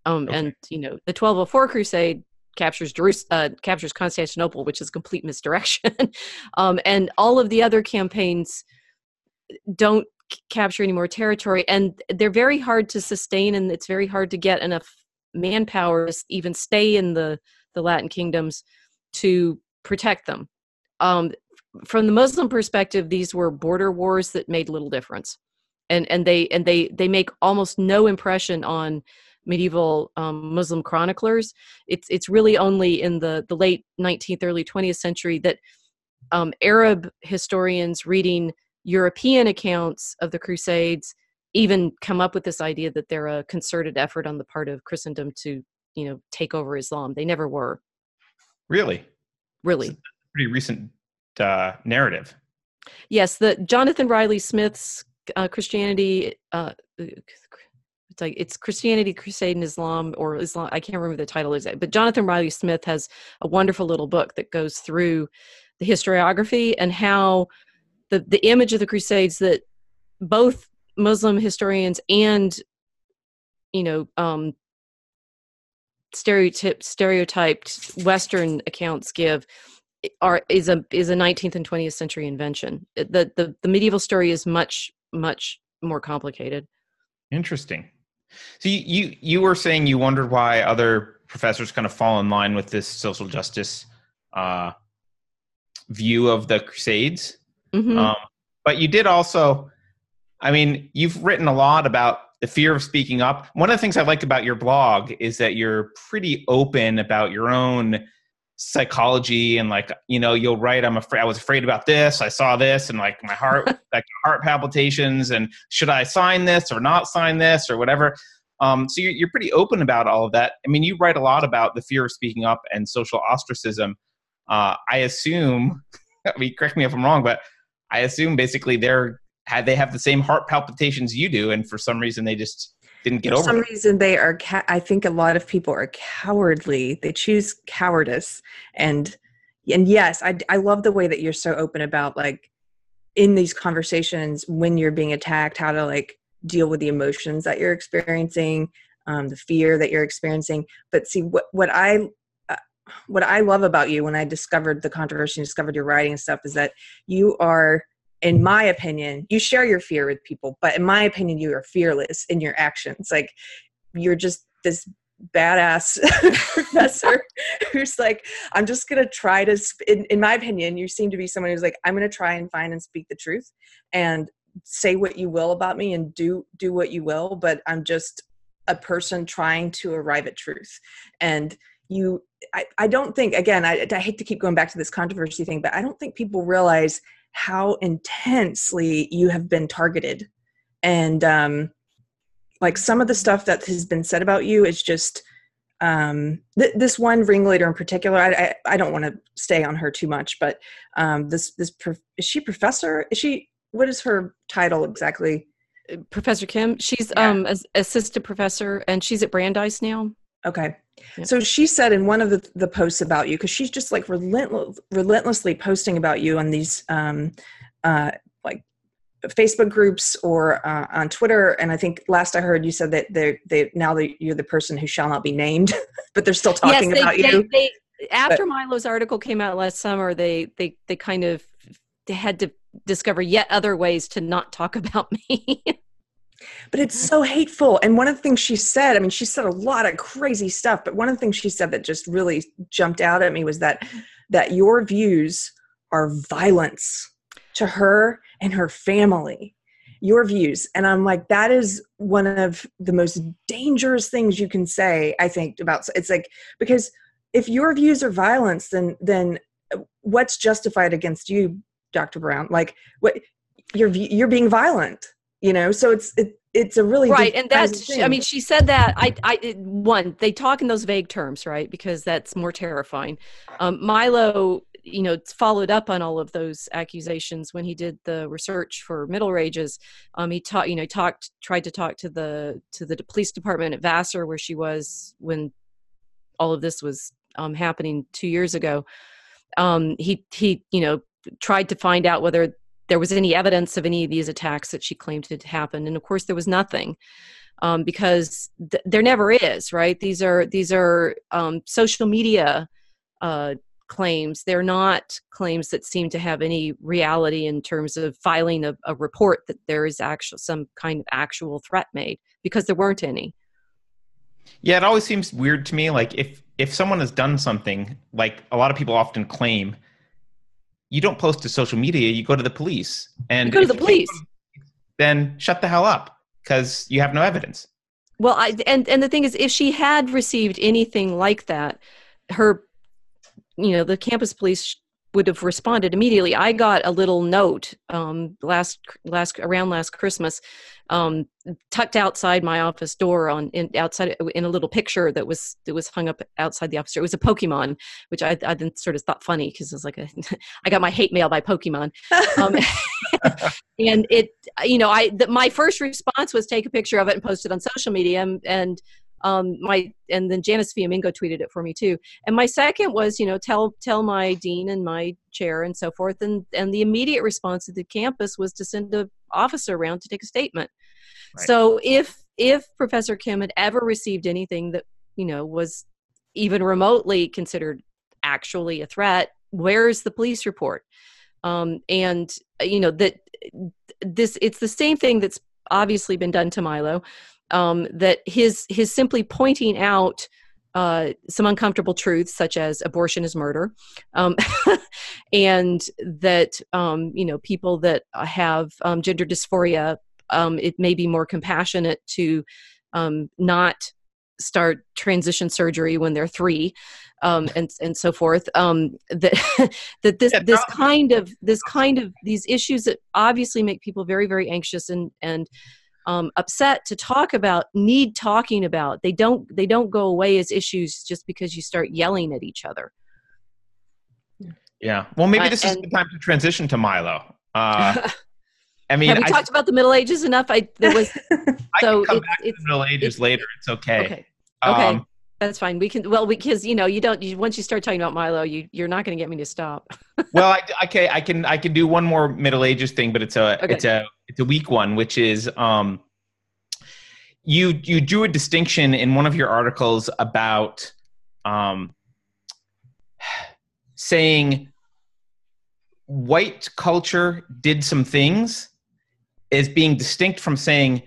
Um, okay. And you know, the 1204 crusade captures Jerus- uh, captures Constantinople, which is complete misdirection. um, and all of the other campaigns don't capture any more territory and they're very hard to sustain and it's very hard to get enough manpower to even stay in the the latin kingdoms to protect them. Um, from the muslim perspective these were border wars that made little difference. And and they and they they make almost no impression on medieval um, muslim chroniclers. It's it's really only in the the late 19th early 20th century that um, arab historians reading European accounts of the Crusades even come up with this idea that they're a concerted effort on the part of Christendom to, you know, take over Islam. They never were. Really? Really. pretty recent uh, narrative. Yes, the Jonathan Riley Smith's uh, Christianity. Uh, it's like it's Christianity, Crusade, and Islam, or Islam. I can't remember the title exactly, but Jonathan Riley Smith has a wonderful little book that goes through the historiography and how the the image of the crusades that both muslim historians and you know um stereotyped stereotyped western accounts give are is a is a 19th and 20th century invention. The the, the medieval story is much much more complicated. Interesting. So you, you you were saying you wondered why other professors kind of fall in line with this social justice uh view of the crusades Mm-hmm. Um, but you did also, I mean, you've written a lot about the fear of speaking up. One of the things I like about your blog is that you're pretty open about your own psychology and like you know you'll write i'm afraid i was afraid about this i saw this and like my heart like heart palpitations and should i sign this or not sign this or whatever um, so you're, you're pretty open about all of that i mean you write a lot about the fear of speaking up and social ostracism uh, i assume i mean correct me if i'm wrong but I assume basically they're they have the same heart palpitations you do, and for some reason they just didn't get for over. some it. reason they are. Ca- I think a lot of people are cowardly. They choose cowardice, and and yes, I I love the way that you're so open about like in these conversations when you're being attacked, how to like deal with the emotions that you're experiencing, um, the fear that you're experiencing. But see what what I what I love about you when I discovered the controversy and discovered your writing and stuff is that you are, in my opinion, you share your fear with people, but in my opinion, you are fearless in your actions. Like you're just this badass professor who's like, I'm just gonna try to. Sp-. In, in my opinion, you seem to be someone who's like, I'm gonna try and find and speak the truth, and say what you will about me and do do what you will, but I'm just a person trying to arrive at truth and you I, I don't think again I, I hate to keep going back to this controversy thing but i don't think people realize how intensely you have been targeted and um like some of the stuff that has been said about you is just um th- this one ringleader in particular i i, I don't want to stay on her too much but um this this prof- is she professor is she what is her title exactly Professor Kim, she's Yeah. um as assistant professor and she's at Brandeis now. Okay. Yeah. So she said in one of the, the posts about you, because she's just like relentless, relentlessly posting about you on these um, uh, like Facebook groups or uh, on Twitter. And I think last I heard you said that they they now that you're the person who shall not be named, but they're still talking yes, about they, you. They, they, after Milo's article came out last summer, they they they kind of had to discover yet other ways to not talk about me. But it's so hateful. And one of the things she said, I mean, she said a lot of crazy stuff, but one of the things she said that just really jumped out at me was that that your views are violence to her and her family. Your views. And I'm like, that is one of the most dangerous things you can say, I think, about it's like because if your views are violence, then then uh, what's justified against you, Dr. Brown? Like what you're you're being violent you know so it's it, it's a really right and that's i mean she said that i i one they talk in those vague terms right because that's more terrifying. Um, milo you know followed up on all of those accusations when he did the research for middle rages. Um, he taught you know he talked tried to talk to the to the police department at vassar where she was when all of this was um, happening two years ago. Um, he he you know tried to find out whether there was any evidence of any of these attacks that she claimed had happened and of course there was nothing um, because th- there never is right these are these are um, social media uh, claims they're not claims that seem to have any reality in terms of filing a, a report that there is actual some kind of actual threat made because there weren't any Yeah, it always seems weird to me. Like if if someone has done something, like a lot of people often claim, you don't post to social media. You go to the police, and You go to the police. the police, Then shut the hell up because you have no evidence. Well, I and and the thing is, if she had received anything like that, her, you know, the campus police would have responded immediately. I got a little note um, last last around last Christmas, um, tucked outside my office door on in outside in a little picture that was that was hung up outside the office. door. It was a Pokemon, which I I then sort of thought funny because it was like a I got my hate mail by Pokemon um, and it you know i the, my first response was take a picture of it and post it on social media and, and um my and then janice fiamengo tweeted it for me too and my second was you know tell tell my dean and my chair and so forth and and the immediate response of the campus was to send a officer around to take a statement Right. so if if professor kim had ever received anything that you know was even remotely considered actually a threat where's the police report um, and you know that this it's the same thing that's obviously been done to milo um, that his his simply pointing out uh, some uncomfortable truths such as abortion is murder um, and that um, you know people that have um, gender dysphoria um, it may be more compassionate to um, not start transition surgery when they're three um, and and so forth um, that that this this kind of this kind of these issues that obviously make people very very anxious and and um, upset to talk about need talking about they don't they don't go away as issues just because you start yelling at each other Yeah. Well, maybe Uh, this is the time to transition to Milo. Uh, I mean, have we I, talked about the middle ages enough i there was I so can come it- back to the Middle Ages later. It's okay. okay Okay. That's fine. We can well because you know you don't you, once you start talking about milo you you're not going to get me to stop. Well, I, okay, I can I can do one more Middle Ages thing, but it's a Okay. it's a it's a weak one, which is um, you you drew a distinction in one of your articles about um, saying white culture did some things is being distinct from saying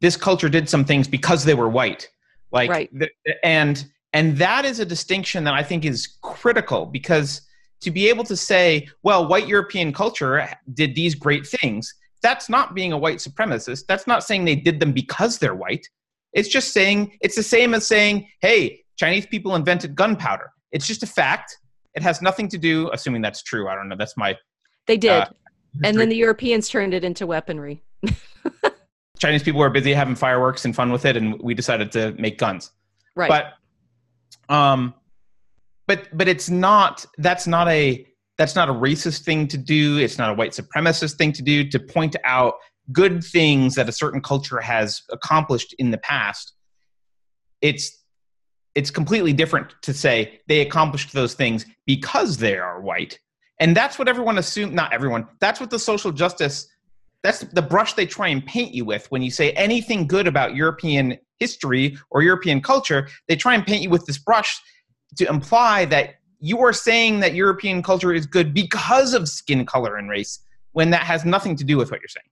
this culture did some things because they were white like Right. the, and and that is a distinction that i think is critical because to be able to say well white european culture did these great things that's not being a white supremacist that's not saying they did them because they're white it's just saying it's the same as saying hey chinese people invented gunpowder It's just a fact. It has nothing to do, assuming that's true. I don't know. That's my. They did. Uh, and then the Europeans turned it into weaponry. Chinese people were busy having fireworks and fun with it, and we decided to make guns. Right. But, um, but but it's not. That's not a. That's not a racist thing to do. It's not a white supremacist thing to do. To point out good things that a certain culture has accomplished in the past. It's it's completely different to say they accomplished those things because they are white and that's what everyone assumes not everyone that's what the social justice that's the brush they try and paint you with when you say anything good about european history or european culture they try and paint you with this brush to imply that you are saying that european culture is good because of skin color and race when that has nothing to do with what you're saying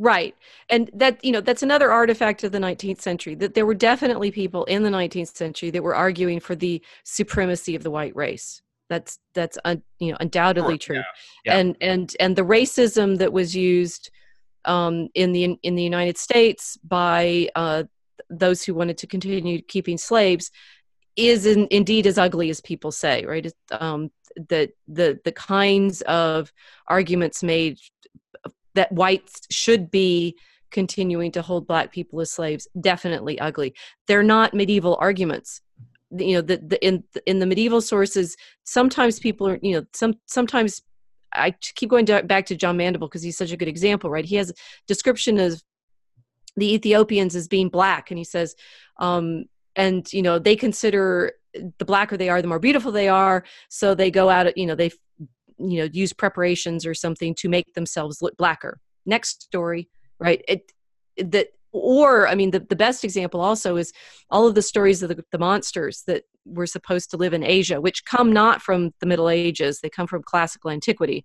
Right. And that, you know, that's another artifact of the 19th century that there were definitely people in the 19th century that were arguing for the supremacy of the white race. That's that's un, you know undoubtedly sure. true. Yeah. Yeah. And and and the racism that was used um, in the in the United States by uh, those who wanted to continue keeping slaves is in, indeed as ugly as people say, right? Um, the the the kinds of arguments made that whites should be continuing to hold black people as slaves definitely ugly they're not medieval arguments you know the, the in in the medieval sources sometimes people are you know some sometimes i keep going back to john mandeville because he's such a good example right? He has a description of the ethiopians as being black and he says um and you know they consider the blacker they are the more beautiful they are so they go out you know they you know use preparations or something to make themselves look blacker. Next story right? It that or i mean the, the best example also is all of the stories of the, the monsters that were supposed to live in asia which come not from the middle ages. They come from classical antiquity.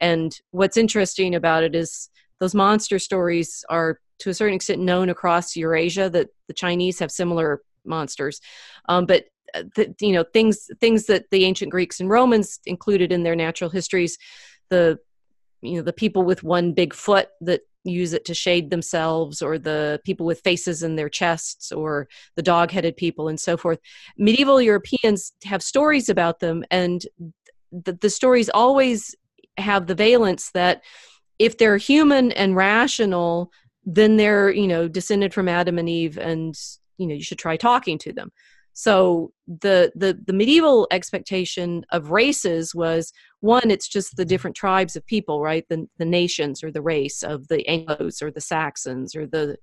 And what's interesting about it is those monster stories are to a certain extent known across eurasia that the chinese have similar monsters. Um, but the, you know things things that the ancient greeks and romans included in their natural histories the you know the people with one big foot that use it to shade themselves or the people with faces in their chests or the dog-headed people and so forth. Medieval europeans have stories about them and the, the stories always have the valence that if they're human and rational then they're you know descended from adam and eve and you know you should try talking to them so the the the medieval expectation of races was one it's just the different tribes of people right? The the nations or the race of the anglos or the saxons or the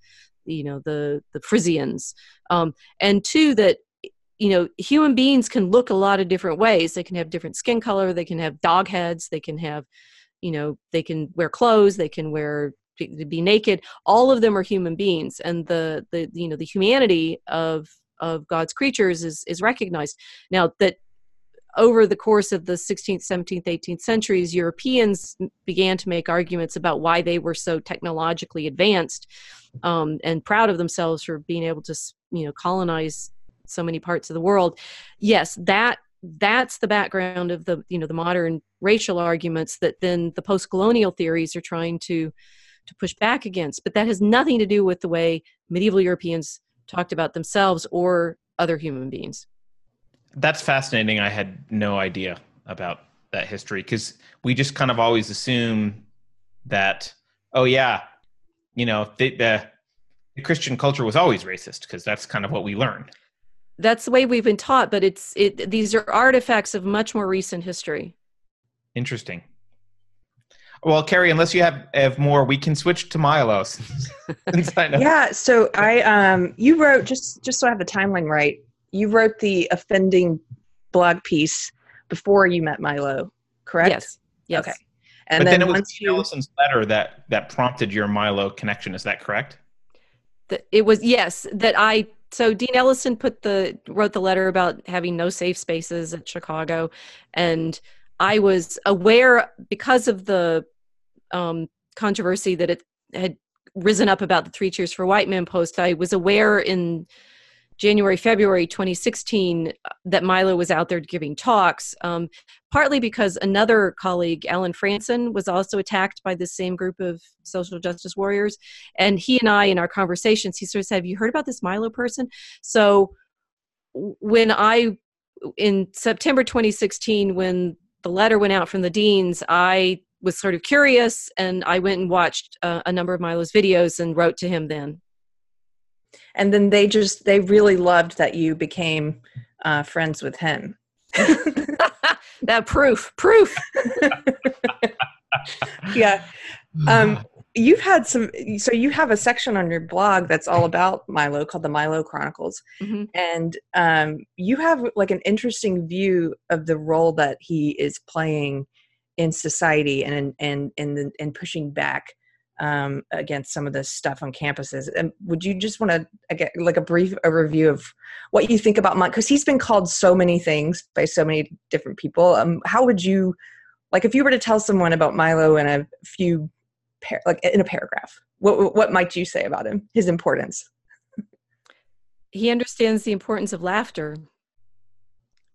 you know the the frisians. Um, and two that you know human beings can look a lot of different ways. They can have different skin color they can have dog heads they can have you know they can wear clothes they can wear be naked. All of them are human beings. And the the you know the humanity of of God's creatures is is recognized. Now that over the course of the 16th, 17th, 18th centuries, Europeans began to make arguments about why they were so technologically advanced um, and proud of themselves for being able to, you know, colonize so many parts of the world. Yes, that that's the background of the, you know, the modern racial arguments that then the post-colonial theories are trying to to push back against. But that has nothing to do with the way medieval Europeans talked about themselves or other human beings. That's fascinating. I had no idea about that history because we just kind of always assume that, oh, yeah, you know, the, the, the Christian culture was always racist because that's kind of what we learned. That's the way we've been taught, but it's it. These are artifacts of much more recent history. Interesting. Well, Keri, unless you have, have more, we can switch to Milo. yeah. So I, um, you wrote just just so I have the timeline right. You wrote the offending blog piece before you met Milo, correct? Yes. Yes. Okay. And but then, then it was you, Ellison's letter that that prompted your Milo connection. Is that correct? The, it was yes. That I so Dean Ellison put the wrote the letter about having no safe spaces at Chicago, and I was aware because of the um, controversy that it had risen up about the Three Cheers for White Men post. I was aware in January, February 2016 uh, that Milo was out there giving talks, um, partly because another colleague, Allen Frantzen, was also attacked by this same group of social justice warriors. And he and I, in our conversations, he sort of said, Have you heard about this Milo person? So when I in September 2016, when the letter went out from the deans, I was sort of curious and I went and watched uh, a number of Milo's videos and wrote to him then. And then they just, they really loved that you became uh, friends with him. that proof, proof. yeah. Um, you've had some so you have a section on your blog that's all about milo called the milo chronicles. Mm-hmm. and um, you have like an interesting view of the role that he is playing in society and and and and pushing back um, against some of the stuff on campuses. And would you just want to get like a brief overview of what you think about milo because he's been called so many things by so many different people. Um, how would you like if you were to tell someone about milo in a few par- like in a paragraph. What what might you say about him his importance? He understands the importance of laughter.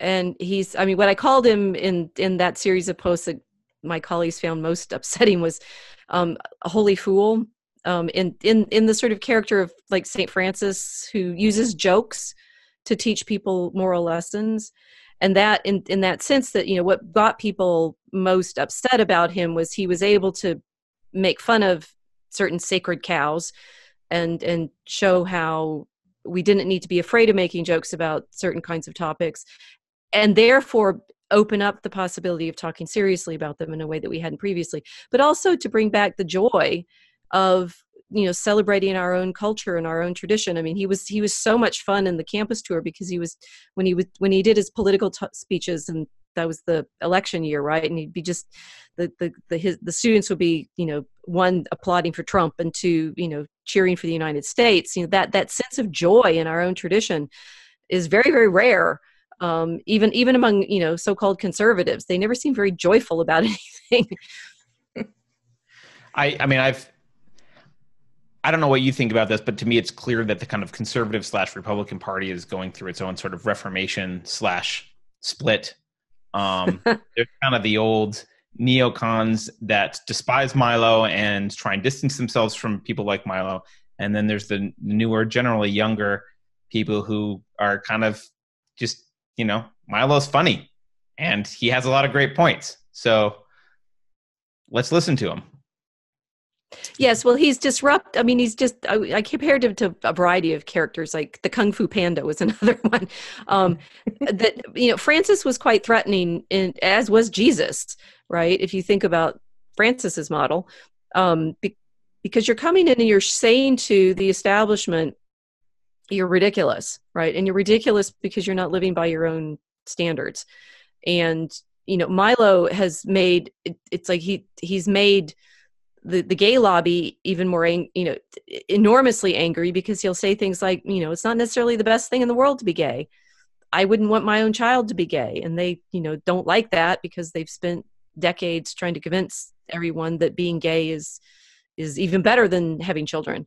And he's i mean what i called him in in that series of posts that my colleagues found most upsetting was um, a holy fool um, in in in the sort of character of like saint francis who uses jokes to teach people moral lessons. And that in in that sense that you know what got people most upset about him was he was able to make fun of certain sacred cows and and show how we didn't need to be afraid of making jokes about certain kinds of topics and therefore open up the possibility of talking seriously about them in a way that we hadn't previously but also to bring back the joy of you know celebrating our own culture and our own tradition. I mean he was he was so much fun in the campus tour because he was when he was when he did his political t- speeches and that was the election year, right? And he'd be just the the the, his, the students would be you know one applauding for Trump and two you know cheering for the United States. You know that that sense of joy in our own tradition is very very rare. Um, even even among you know so-called conservatives, they never seem very joyful about anything. I I mean I've I don't know what you think about this, but to me, it's clear that the kind of conservative slash Republican Party is going through its own sort of reformation slash split um, they're kind of the old neocons that despise Milo and try and distance themselves from people like Milo. And then there's the newer, generally younger people who are kind of just, you know, Milo's funny and he has a lot of great points. So let's listen to him. Yes, well, he's disrupt. I mean, he's just. I, I, compared him to a variety of characters, like the Kung Fu Panda was another one. Um, that you know, Francis was quite threatening, in, as was Jesus. Right, if you think about Francis's model, um, be, because you're coming in and you're saying to the establishment, "You're ridiculous," right? And you're ridiculous because you're not living by your own standards. And you know, Milo has made it, it's like he he's made the, the gay lobby even more you know enormously angry because he'll say things like you know it's not necessarily the best thing in the world to be gay. I wouldn't want my own child to be gay. And they you know don't like that because they've spent decades trying to convince everyone that being gay is is even better than having children.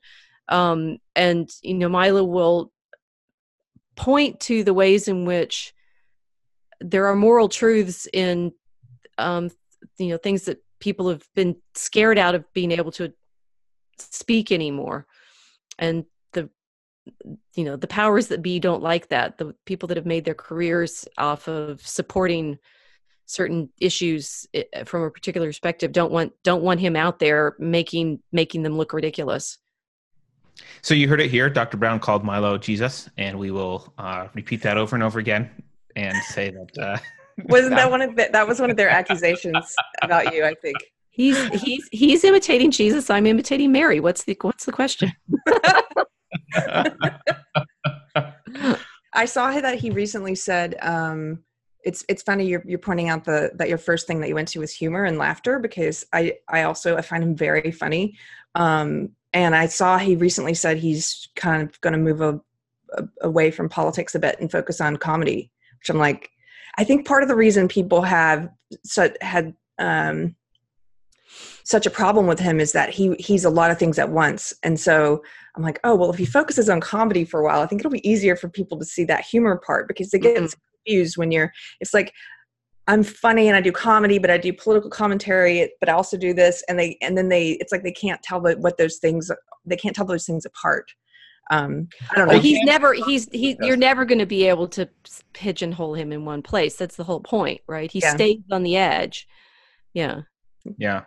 Um, and you know milo will point to the ways in which there are moral truths in um, you know things that people have been scared out of being able to speak anymore. And the you know the powers that be don't like that. The people that have made their careers off of supporting certain issues eh, from a particular perspective don't want don't want him out there making making them look ridiculous. So you heard it here. Dr brown called milo jesus and we will uh, repeat that over and over again and say that uh, wasn't that one of the, that was one of their accusations about you? I think he's he's he's imitating Jesus. I'm imitating Mary. What's the what's the question? I saw that he recently said um, it's it's funny you're you're pointing out the that your first thing that you went to was humor and laughter because I I also I find him very funny. Um, and I saw he recently said he's kind of going to move a, a, away from politics a bit and focus on comedy, which I'm like, I think part of the reason people have had um, such a problem with him is that he he's a lot of things at once, and so I'm like, oh well, if he focuses on comedy for a while, I think it'll be easier for people to see that humor part because they get mm-hmm. confused when you're. It's like I'm funny and I do comedy, but I do political commentary, but I also do this, and they and then they it's like they can't tell what those things they can't tell those things apart. Um, I don't know. Well, he's never he's he. You're never going to be able to pigeonhole him in one place. That's the whole point, right? He Yeah. stays on the edge. Yeah. Yeah.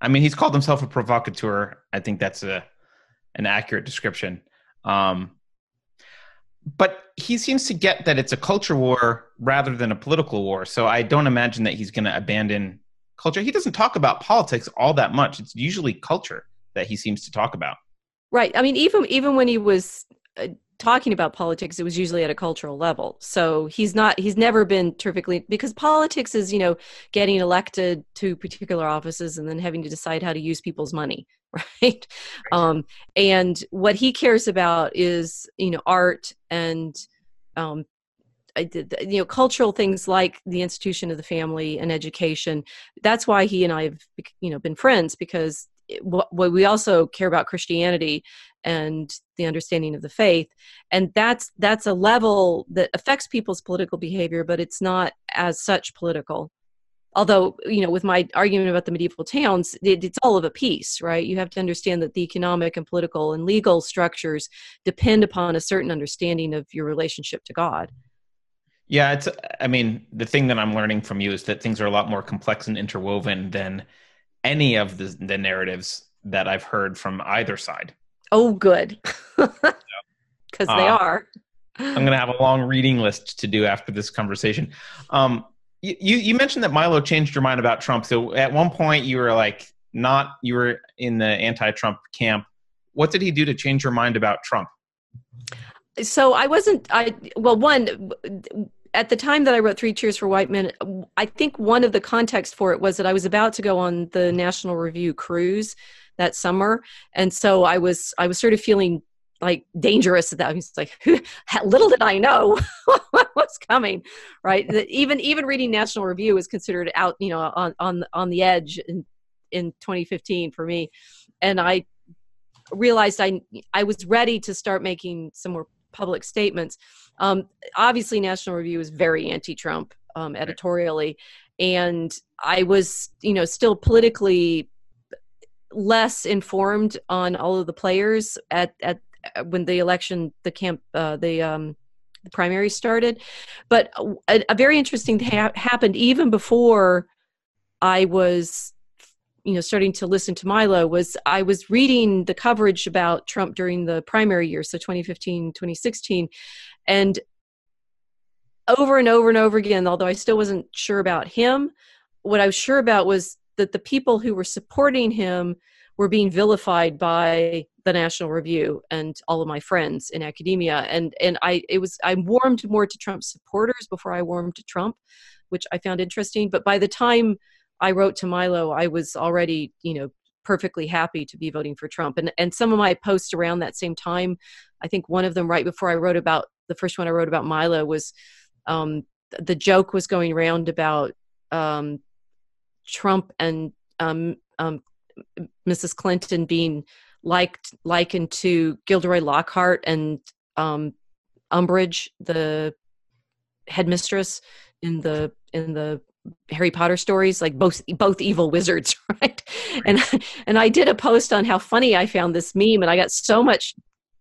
I mean, he's called himself a provocateur. I think that's a an accurate description. Um, but he seems to get that it's a culture war rather than a political war. So I don't imagine that he's going to abandon culture. He doesn't talk about politics all that much. It's usually culture that he seems to talk about. Right. I mean, even even when he was uh, talking about politics, it was usually at a cultural level. So he's not. He's never been terrifically because politics is you know getting elected to particular offices and then having to decide how to use people's money. Right. Um, and what he cares about is you know art and um, I did, you know cultural things like the institution of the family and education. That's why he and I have you know been friends because what, we also care about Christianity and the understanding of the faith. And that's that's a level that affects people's political behavior but it's not as such political. Although you know with my argument about the medieval towns it, it's all of a piece right? You have to understand that the economic and political and legal structures depend upon a certain understanding of your relationship to god. Yeah, it's. I mean, the thing that I'm learning from you is that things are a lot more complex and interwoven than any of the, the narratives that I've heard from either side. oh good because they Uh, are I'm going to have a long reading list to do after this conversation. Um, you, you you mentioned that Milo changed your mind about Trump. So at one point you were like not you were in the anti-Trump camp. What did he do to change your mind about Trump? so I wasn't. I well, one at the time that I wrote Three Cheers for White Men, I think one of the context for it was that I was about to go on the National Review cruise that summer, and so I was I was sort of feeling like dangerous at that. I was like, little did I know what was coming, right? That even even reading National Review was considered out, you know, on on on the edge in in 2015 for me, and I realized I I was ready to start making some more public statements. Um, obviously, National Review is very anti-Trump um, editorially, and I was, you know, still politically less informed on all of the players at at when the election, the camp, uh, the um, the primary started. But a, a very interesting thing ha- happened even before I was you know starting to listen to milo was i was reading the coverage about trump during the primary year so 2015 2016 and over and over and over again although i still wasn't sure about him what i was sure about was that the people who were supporting him were being vilified by the national review and all of my friends in academia and and i it was i warmed more to trump supporters before i warmed to trump which i found interesting but by the time I wrote to Milo, I was already, you know, perfectly happy to be voting for Trump. And and some of my posts around that same time, I think one of them right before I wrote about the first one I wrote about Milo was um, the joke was going around about um, Trump and um, um, Mrs. Clinton being liked likened to Gilderoy Lockhart and um, Umbridge, the headmistress in the in the Harry Potter stories, like both both evil wizards, right? And and I did a post on how funny I found this meme, and I got so much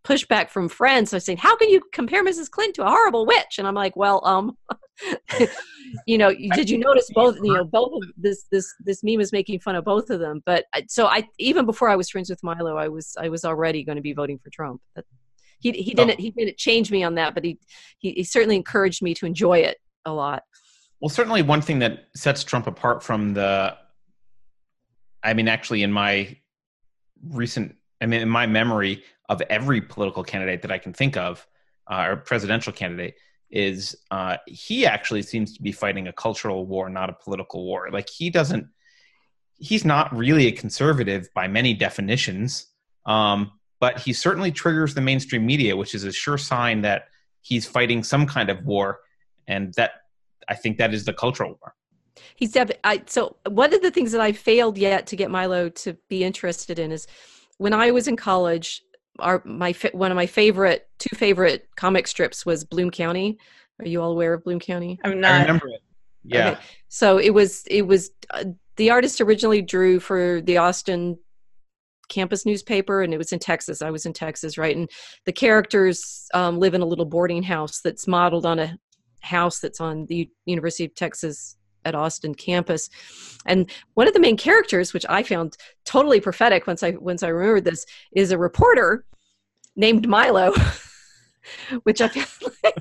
pushback from friends. I was saying, "How can you compare Mrs. Clint to a horrible witch?" And I'm like, "Well, um, you know, did you notice both? You know, both of this this this meme is making fun of both of them. But so I even before I was friends with Milo, I was I was already going to be voting for Trump. But he he didn't he didn't change me on that, but he he, he certainly encouraged me to enjoy it a lot. Well, certainly one thing that sets Trump apart from the, I mean, actually, in my recent, I mean, in my memory of every political candidate that I can think of, uh, or presidential candidate, is uh, he actually seems to be fighting a cultural war, not a political war. Like he doesn't, he's not really a conservative by many definitions, um, but he certainly triggers the mainstream media, which is a sure sign that he's fighting some kind of war, and that I think that is the cultural war. He's definitely. I, so one of the things that I failed yet to get Milo to be interested in is when I was in college. Our my fa- one of my favorite two favorite comic strips was Bloom County. Are you all aware of Bloom County? I'm not. I remember it. Yeah. Okay. So it was it was uh, the artist originally drew for the Austin campus newspaper, and it was in Texas. I was in Texas, right? And the characters um, live in a little boarding house that's modeled on a house that's on the University of Texas at Austin campus. And one of the main characters, which I found totally prophetic once I once I remembered this, is a reporter named Milo. which I feel like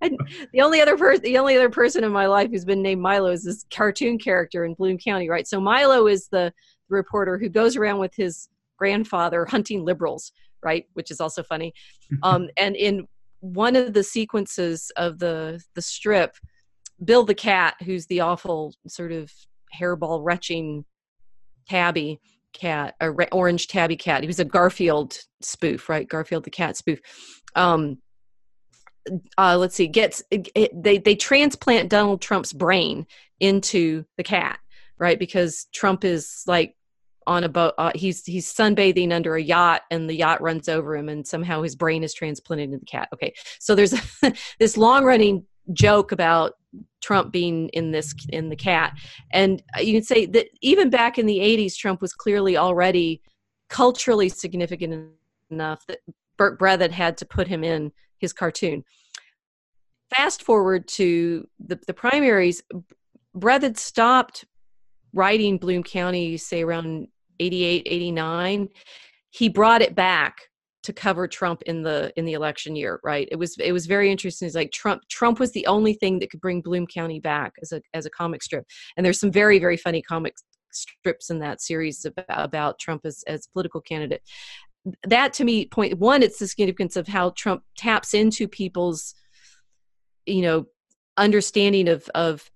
the only other person, the only other person in my life who's been named Milo is this cartoon character in Bloom County, right? So Milo is the, the reporter who goes around with his grandfather hunting liberals, right? Which is also funny. Um, and in one of the sequences of the the strip, Bill the cat, who's the awful sort of hairball retching tabby cat, a orange tabby cat. He was a Garfield spoof, right? Garfield the cat spoof. Um, uh, let's see, gets it, they they transplant Donald Trump's brain into the cat, right? Because Trump is like on a boat. Uh, he's he's sunbathing under a yacht, and the yacht runs over him, and somehow his brain is transplanted into the cat. Okay, so there's this long running joke about Trump being in this in the cat, and you can say that even back in the '80s, Trump was clearly already culturally significant enough that Berke Breathed had to put him in his cartoon. Fast forward to the, the primaries, Breathed stopped writing Bloom County, say around 88, 89. He brought it back to cover Trump in the in the election year, right? It was it was very interesting. It's like Trump Trump was the only thing that could bring Bloom County back as a as a comic strip. And there's some very very funny comic strips in that series about, about Trump as as political candidate. That to me point one it's the significance of how Trump taps into people's you know understanding of of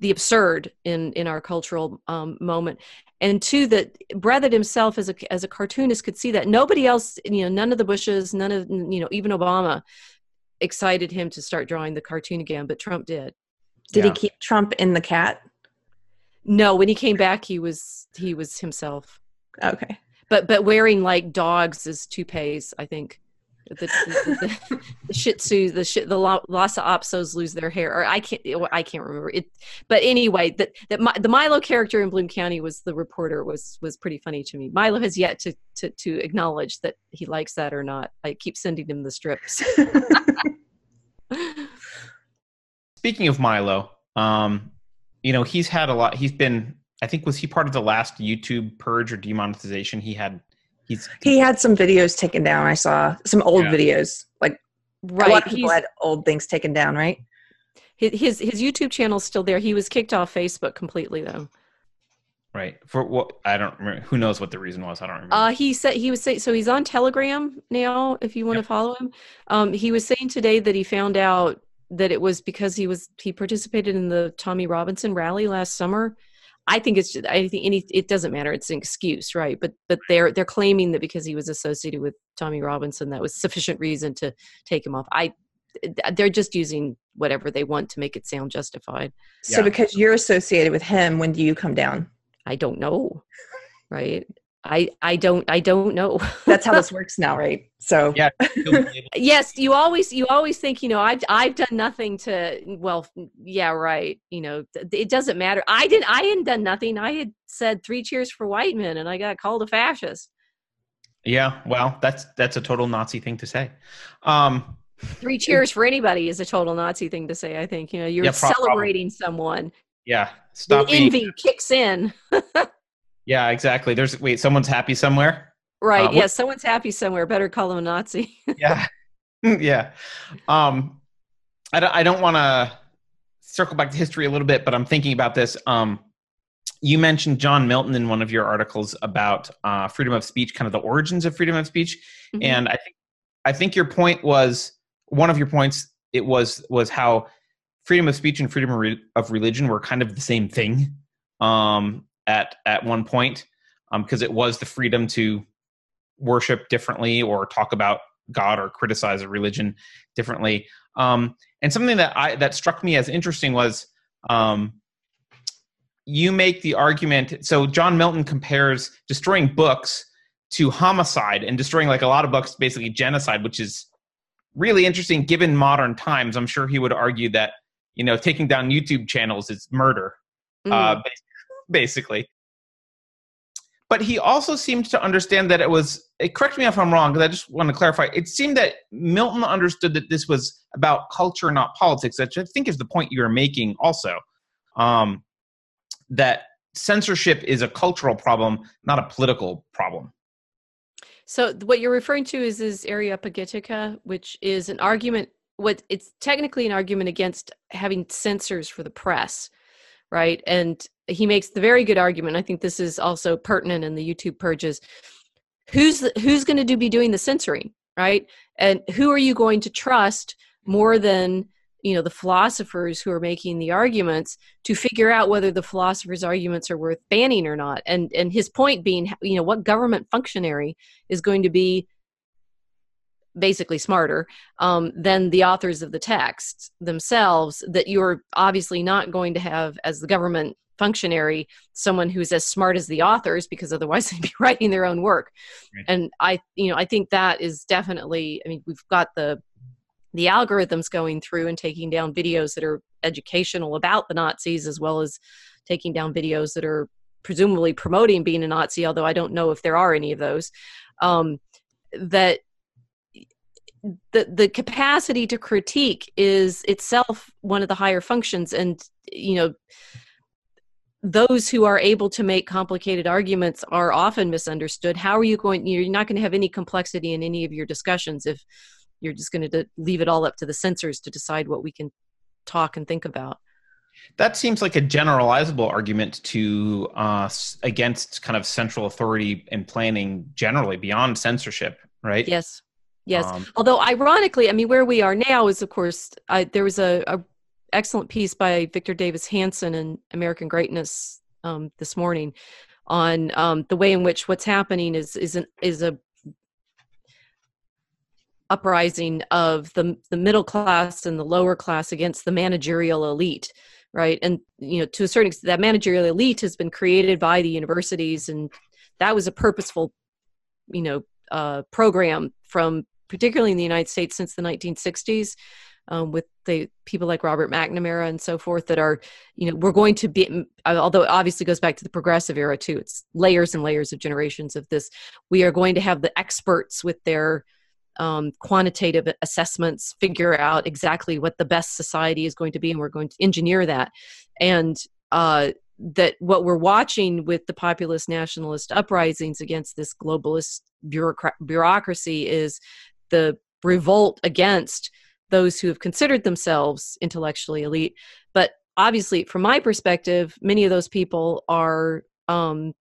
the absurd in in our cultural um, moment. And two that Breathed himself as a as a cartoonist could see that nobody else you know none of the bushes none of you know even obama excited him to start drawing the cartoon again but trump did. Did yeah. he keep trump in the cat? No when he came back he was he was himself. Okay. But but wearing like dogs as toupees i think the, the, the, the Shih Tzu, the shit, the Lhasa Apsos lose their hair, or I can't, I can't remember it. But anyway, that that the Milo character in Bloom County was the reporter was was pretty funny to me. Milo has yet to to to acknowledge that he likes that or not. I keep sending him the strips. Speaking of Milo, um, you know he's had a lot. He's been, I think, was he part of the last YouTube purge or demonetization? He had he's he had some videos taken down. I saw some old yeah. videos. Like right. a lot of people he's, had old things taken down, right? His his YouTube channel's still there. He was kicked off Facebook completely though. Right. For what I don't remember. Who knows what the reason was? I don't remember. Uh, he said he was saying so. He's on Telegram now. If you want yep. to follow him, um, he was saying today that he found out that it was because he was he participated in the Tommy Robinson rally last summer I think it's just, I think any it doesn't matter. It's an excuse, right? But but they're they're claiming that because he was associated with Tommy Robinson, that was sufficient reason to take him off. I they're just using whatever they want to make it sound justified. So yeah. because you're associated with him, when do you come down? I don't know, right? I I don't I don't know. That's how this works now, right? So yeah. yes, you always you always think you know I've I've done nothing to well yeah right you know it doesn't matter. I didn't I hadn't done nothing. I had said three cheers for white men and I got called a fascist. Yeah, well that's that's a total Nazi thing to say. Um, three cheers for anybody is a total Nazi thing to say. I think you know you're yeah, celebrating someone. Yeah, stop. The envy kicks in. Yeah, exactly. There's wait, someone's happy somewhere. Right. Uh, yes, yeah, someone's happy somewhere. Better call them a Nazi. yeah. yeah. Um, I don't, I don't want to circle back to history a little bit, but I'm thinking about this. Um, you mentioned John Milton in one of your articles about uh, freedom of speech, kind of the origins of freedom of speech, mm-hmm. and I think I think your point was one of your points. It was was how freedom of speech and freedom of, re- of religion were kind of the same thing. Um, at at one point because um, it was the freedom to worship differently or talk about God or criticize a religion differently. Um, and something that I that struck me as interesting was um, you make the argument. So John Milton compares destroying books to homicide and destroying like a lot of books, basically genocide, which is really interesting given modern times. I'm sure he would argue that you know taking down YouTube channels is murder, uh, mm. uh, basically. but he also seemed to understand that it was it, correct me if i'm wrong because i just want to clarify it seemed that milton understood that this was about culture not politics which i think is the point you're making also. Um, that censorship is a cultural problem not a political problem. So what you're referring to is is areopagitica which is an argument what it's technically an argument against having censors for the press right? And he makes the very good argument i think this is also pertinent in the youtube purges who's who's going to do be doing the censoring right? And who are you going to trust more than you know the philosophers who are making the arguments to figure out whether the philosophers arguments are worth banning or not? And and his point being you know what government functionary is going to be basically smarter um, than the authors of the text themselves that you're obviously not going to have as the government functionary someone who's as smart as the authors because otherwise they'd be writing their own work right. and i you know i think that is definitely i mean we've got the the algorithms going through and taking down videos that are educational about the nazis as well as taking down videos that are presumably promoting being a nazi although i don't know if there are any of those um, that the the capacity to critique is itself one of the higher functions. And you know those who are able to make complicated arguments are often misunderstood. How are you going you're not going to have any complexity in any of your discussions if you're just going to leave it all up to the censors to decide what we can talk and think about. That seems like a generalizable argument to uh, against kind of central authority and planning generally beyond censorship right? Yes Yes. Um, Although ironically, I mean, where we are now is, of course, I, there was a, a, excellent piece by Victor Davis Hanson in American Greatness um, this morning on um, the way in which what's happening is is an, is a uprising of the the middle class and the lower class against the managerial elite right and you know to a certain extent that managerial elite has been created by the universities and that was a purposeful you know uh, program from particularly in the United States since the 1960s. Um, with the people like Robert McNamara and so forth that are, you know, we're going to be, although it obviously goes back to the progressive era too, it's layers and layers of generations of this. We are going to have the experts with their um, quantitative assessments figure out exactly what the best society is going to be, and we're going to engineer that. And uh, that what we're watching with the populist nationalist uprisings against this globalist bureaucra- bureaucracy is the revolt against those who have considered themselves intellectually elite. But obviously, from my perspective, many of those people are um,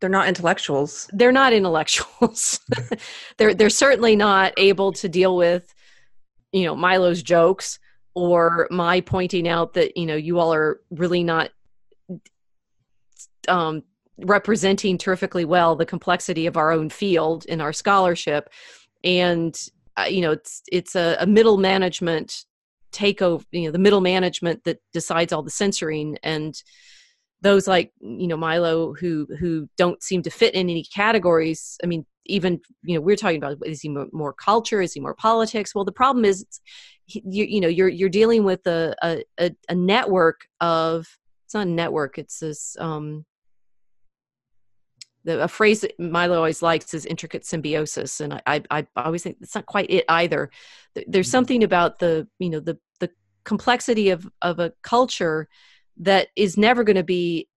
they're not intellectuals. They're not intellectuals. they're they're certainly not able to deal with, you know, Milo's jokes or my pointing out that you know you all are really not um, representing terrifically well the complexity of our own field in our scholarship. And uh, you know it's it's a, a middle management takeover you know the middle management that decides all the censoring. And those like you know Milo who who don't seem to fit in any categories i mean even you know we're talking about is he more culture? Is he more politics? Well the problem is you, you know you're you're dealing with a, a a network of it's not a network it's this um the, a phrase that Milo always likes is intricate symbiosis, and I, I, I always think it's not quite it either. There's mm-hmm. something about the you know the the complexity of of a culture that is never going to be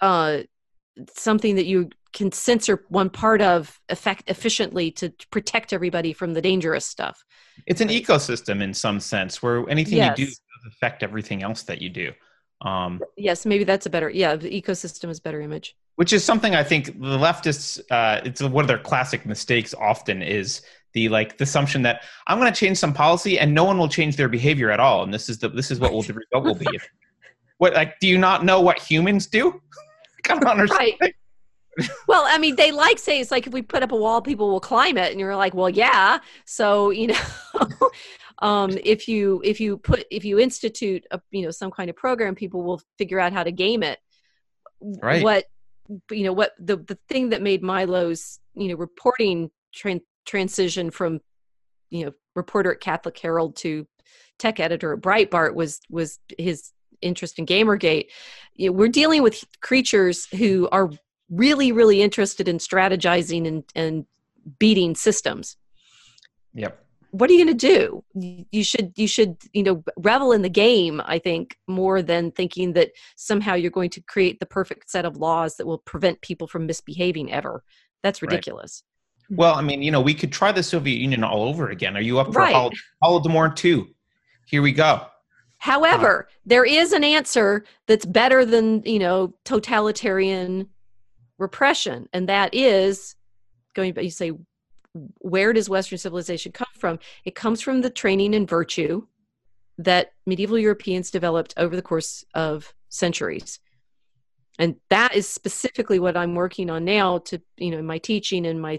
uh, something that you can censor one part of effect efficiently to, protect everybody from the dangerous stuff. It's an ecosystem in some sense where anything yes. you do affect everything else that you do. Um, yes, maybe that's a better. Yeah, the ecosystem is better image. Which is something I think the leftists. Uh, it's one of their classic mistakes. Often is the like the assumption that I'm going to change some policy and no one will change their behavior at all, and this is the this is what will the result will be. what like do you not know what humans do? I don't understand. Right. well, I mean, they like say it's like if we put up a wall, people will climb it, and you're like, well, yeah. So you know, um, if you if you put if you institute a you know some kind of program people will figure out how to game it. Right. What you know what the the thing that made milo's you know reporting tra- transition from you know reporter at catholic herald to tech editor at breitbart was was his interest in gamergate. You know, we're dealing with creatures who are really really interested in strategizing and, and beating systems. Yep. What are you going to do you should you should you know revel in the game i think more than thinking that somehow you're going to create the perfect set of laws that will prevent people from misbehaving ever that's Right. ridiculous Well, I mean, you know, we could try the Soviet Union all over again. Are you up for Right. Hol- Holodomor 2? Here we go. however there is an answer that's better than you know totalitarian repression and that is going back you say where does western civilization come from? It comes from the training in virtue that medieval europeans developed over the course of centuries. And that is specifically what i'm working on now to you know in my teaching and my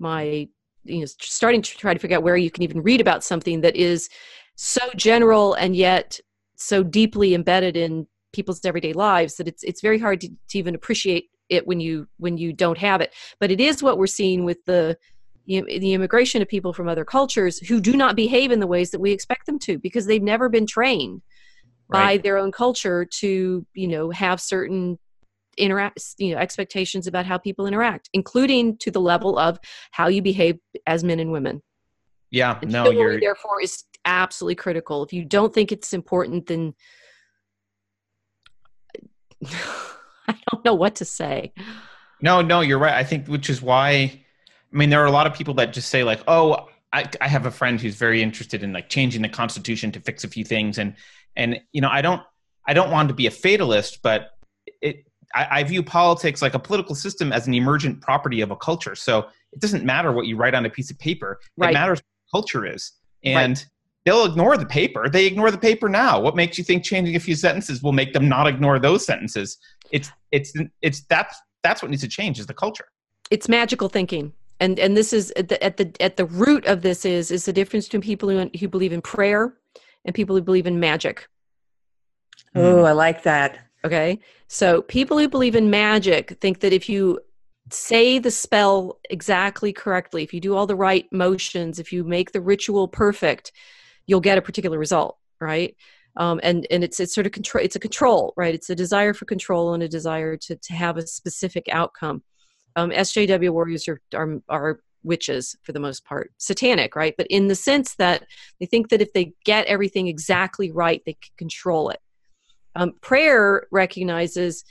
my you know starting to try to figure out where you can even read about something that is so general and yet so deeply embedded in people's everyday lives that it's it's very hard to, to even appreciate it when you when you don't have it. But it is what we're seeing with the the immigration of people from other cultures who do not behave in the ways that we expect them to because they've never been trained by their own culture to you know have certain interact you know expectations about how people interact including to the level of how you behave as men and women. Yeah, and no, you're therefore is absolutely critical. If you don't think it's important then i don't know what to say. No, no, you're right. I think, which is why, I mean, there are a lot of people that just say like, "Oh, I, I have a friend who's very interested in like changing the Constitution to fix a few things," and and you know, I don't, I don't want to be a fatalist, but it, I, I view politics like a political system as an emergent property of a culture. So it doesn't matter what you write on a piece of paper; Right. it matters what culture is, and. They'll ignore the paper. They ignore the paper now. What makes you think changing a few sentences will make them not ignore those sentences? It's it's it's that's that's what needs to change is the culture. it's magical thinking and and this is at the at the at the root of this is is the difference between people who, who believe in prayer and people who believe in magic. Oh, I like that. okay? So people who believe in magic think that if you say the spell exactly correctly if you do all the right motions if you make the ritual perfect you'll get a particular result right? Um, and and it's it's sort of control it's a control right? It's a desire for control and a desire to to have a specific outcome um, sjw warriors are, are are witches for the most part satanic right? But in the sense that they think that if they get everything exactly right they can control it. Um, prayer recognizes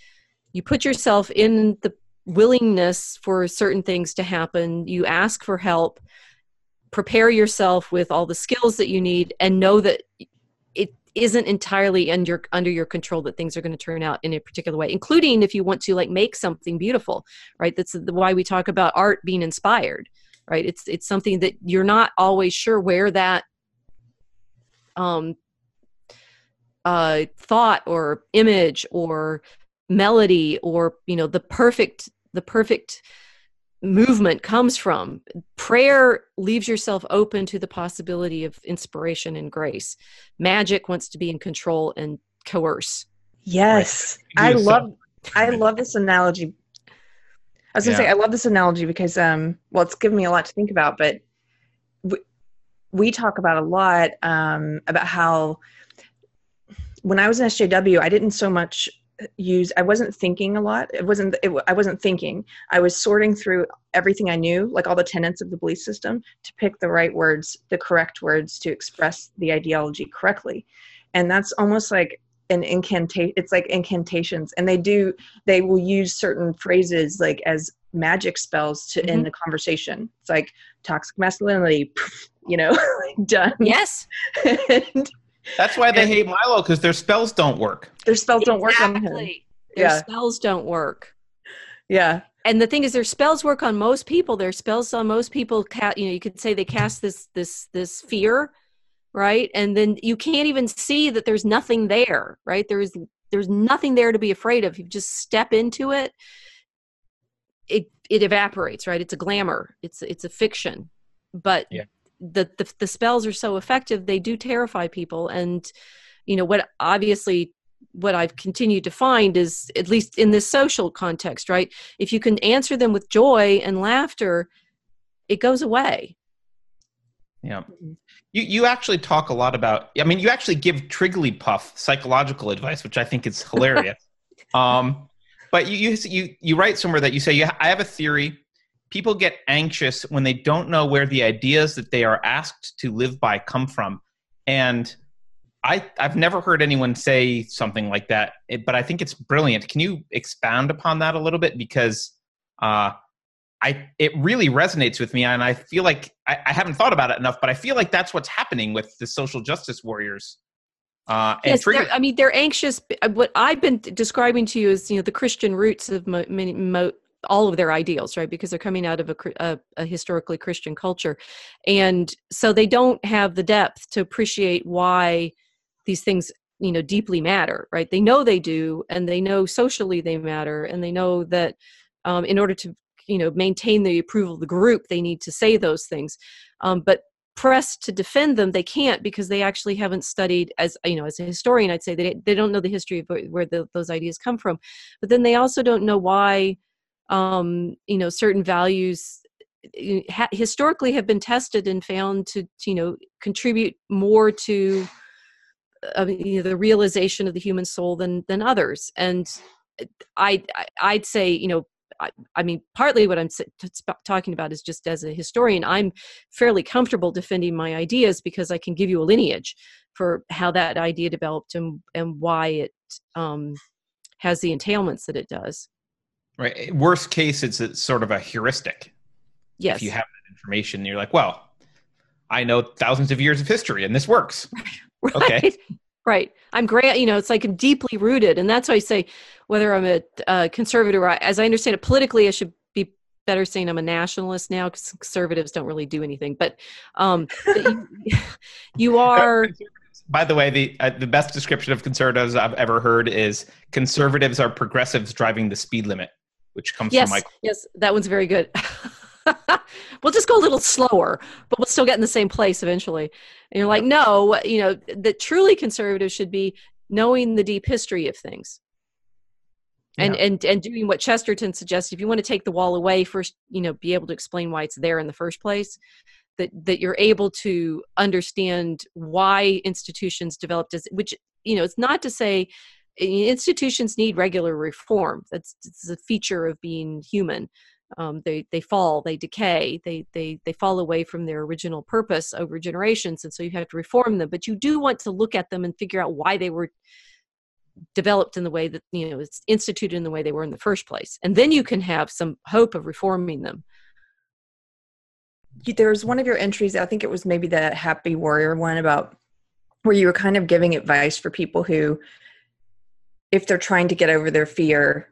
you put yourself in the willingness for certain things to happen. You ask for help prepare yourself with all the skills that you need and know that isn't entirely under under your control that things are going to turn out in a particular way including if you want to like make something beautiful right? That's why we talk about art being inspired right? It's it's something that you're not always sure where that um uh thought or image or melody or you know the perfect the perfect movement comes from. Prayer leaves yourself open to the possibility of inspiration and grace. Magic wants to be in control and coerce. Yes, Right. I love I love this analogy. I was gonna say I love this analogy because um well it's given me a lot to think about, but we, we talk about a lot um about how when I was in SJW I didn't so much use I wasn't thinking a lot. It wasn't it, I wasn't thinking. I was sorting through everything I knew, like all the tenets of the belief system, to pick the right words, the correct words to express the ideology correctly. And that's almost like an incantation it's like incantations and they do they will use certain phrases like as magic spells to end mm-hmm. the conversation it's like toxic masculinity you know done yes and That's why they hate Milo because their spells don't work. their spells don't work on him. Their Yeah. spells don't work. Yeah. And the thing is their spells work on most people. Their spells on most people ca- you know you could say they cast this this this fear right? And then you can't even see that there's nothing there right? There's there's nothing there to be afraid of. You just step into it it it evaporates right? It's a glamour. It's it's a fiction. But Yeah. The, the the spells are so effective they do terrify people and you know what obviously what I've continued to find is at least in this social context, right? If you can answer them with joy and laughter, it goes away. Yeah. You you actually talk a lot about I mean you actually give Trigglypuff psychological advice, which I think is hilarious. um, but you, you you you write somewhere that you say Yeah, I have a theory. People get anxious when they don't know where the ideas that they are asked to live by come from. And I I've never heard anyone say something like that, but I think it's brilliant. Can you expound upon that a little bit because uh I it really resonates with me, and I feel like I, I, haven't thought about it enough, but I feel like that's what's happening with the social justice warriors. Uh, yes, I mean they're anxious. Uh, what I've been describing to you is you know the Christian roots of mo- many, mo- all of their ideals, right? Because they're coming out of a, a, a, historically Christian culture, and so they don't have the depth to appreciate why these things you know deeply matter, right? They know they do, and they know socially they matter, and they know that um, in order to you know maintain the approval of the group they need to say those things um, but pressed to defend them they can't because they actually haven't studied as you know as a historian i'd say they, they don't know the history of where the, those ideas come from but then they also don't know why um, you know certain values eh, historically have been tested and found to, you know contribute more to uh, you know, the realization of the human soul than than others and eh, I, I'd say, you know, I, I mean, partly what I'm talking about is just as a historian, I'm fairly comfortable defending my ideas because I can give you a lineage for how that idea developed and, and why it um, has the entailments that it does. Right. Worst case, it's a, sort of a heuristic. Yes. If you have that information, you're like, well, I know thousands of years of history and this works. right. Okay. Right. I'm great. You know, it's like I'm deeply rooted. And that's why I say, whether I'm a, conservative or, as I understand it politically, I should be better saying I'm a nationalist now because conservatives don't really do anything. But um, you, you, are. By the way, the uh, the best description of conservatives I've ever heard is conservatives are progressives driving the speed limit, which comes yes, from Michael. Yes, that one's very good. we'll just go a little slower, but we'll still get in the same place eventually. And you're like, no, you know, that truly conservative should be knowing the deep history of things. And, yeah. and and doing what Chesterton suggests, if you want to take the wall away, first, you know, be able to explain why it's there in the first place. That that you're able to understand why institutions developed as which you know, it's not to say institutions need regular reform. That's, that's a feature of being human um, they they fall they decay they they they fall away from their original purpose over generations and so you have to reform them but you do want to look at them and figure out why they were developed in the way that you know it's instituted in the way they were in the first place and then you can have some hope of reforming them there's one of your entries i think it was maybe that happy warrior one about where you were kind of giving advice for people who if they're trying to get over their fear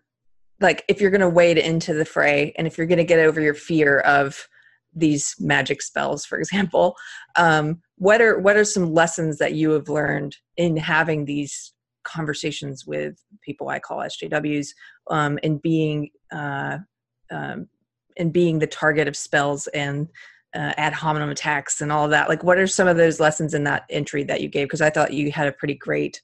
like if you're going to wade into the fray and if you're going to get over your fear of these magic spells for example um, what are what are some lessons that you have learned in having these conversations with people i call sjws um, and being uh, um, and being the target of spells and uh, ad hominem attacks and all that? Like what are some of those lessons in that entry that you gave? Because i thought you had a pretty great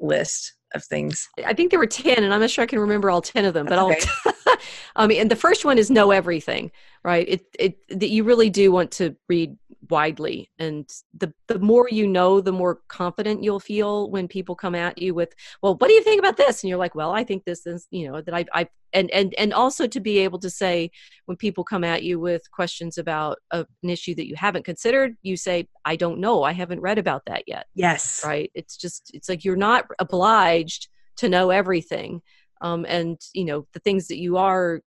list of things. I think there were 10 and I'm not sure I can remember all 10 of them, That's but I'll I mean, and the first one is know everything, right? It it that you really do want to read widely and the the more you know the more confident you'll feel when people come at you with well what do you think about this? And you're like well i think this is you know that i i and and and also to be able to say when people come at you with questions about a, an issue that you haven't considered you say i don't know. I haven't read about that yet. Yes. Right? It's just it's like you're not obliged to know everything um, and you know the things that you are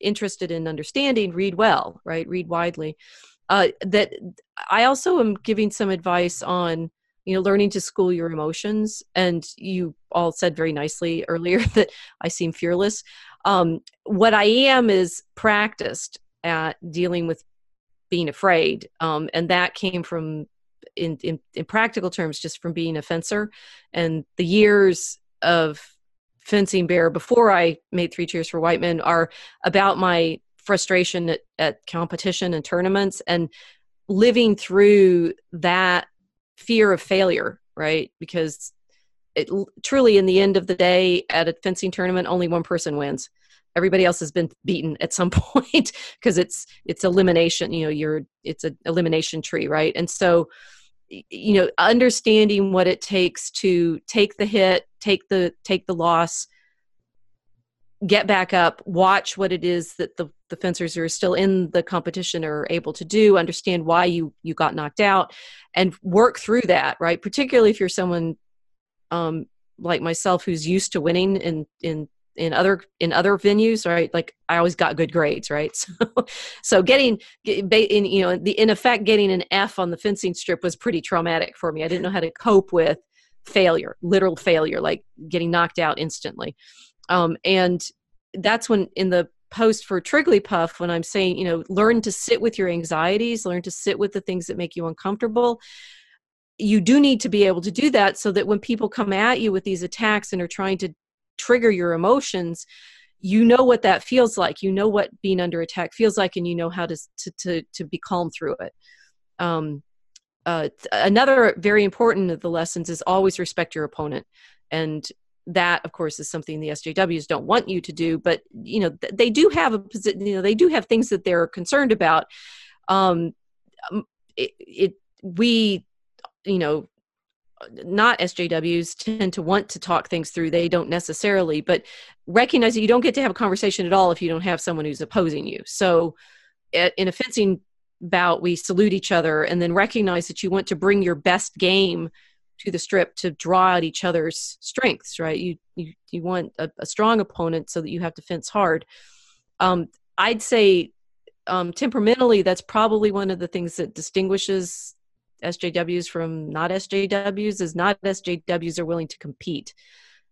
interested in understanding read well right? Read widely. Uh, that i also am giving some advice on you know learning to school your emotions and you all said very nicely earlier that i seem fearless. Um, what i am is practiced at dealing with being afraid um, and that came from in, in, in practical terms just from being a fencer and the years of fencing bear before i made three cheers for white men are about my frustration at, at competition and tournaments and living through that fear of failure right? Because it truly in the end of the day at a fencing tournament only one person wins. Everybody else has been beaten at some point because it's it's elimination you know you're it's an elimination tree right? And so you know understanding what it takes to take the hit take the take the loss get back up watch what it is that the, the fencers who are still in the competition are able to do understand why you you got knocked out and work through that right? Particularly if you're someone um, like myself who's used to winning in in in other in other venues right? Like i always got good grades right? So so getting in you know the in effect getting an f on the fencing strip was pretty traumatic for me. I didn't know how to cope with failure literal failure like getting knocked out instantly um, and that's when in the post for Trigglypuff, when I'm saying, you know, learn to sit with your anxieties, learn to sit with the things that make you uncomfortable. You do need to be able to do that so that when people come at you with these attacks and are trying to trigger your emotions, you know what that feels like. You know what being under attack feels like, and you know how to to to, to be calm through it. Um, uh, another very important of the lessons is always respect your opponent and that of course is something the sjws don't want you to do but you know they do have a position you know they do have things that they're concerned about um it, it we you know not SJWs tend to want to talk things through. They don't necessarily, but recognize that you don't get to have a conversation at all if you don't have someone who's opposing you. So, in a fencing bout, we salute each other and then recognize that you want to bring your best game to the strip to draw out each other's strengths right? You you, you want a, a strong opponent so that you have to fence hard. Um, i'd say um, temperamentally that's probably one of the things that distinguishes sjws from not sjws is not sjws are willing to compete.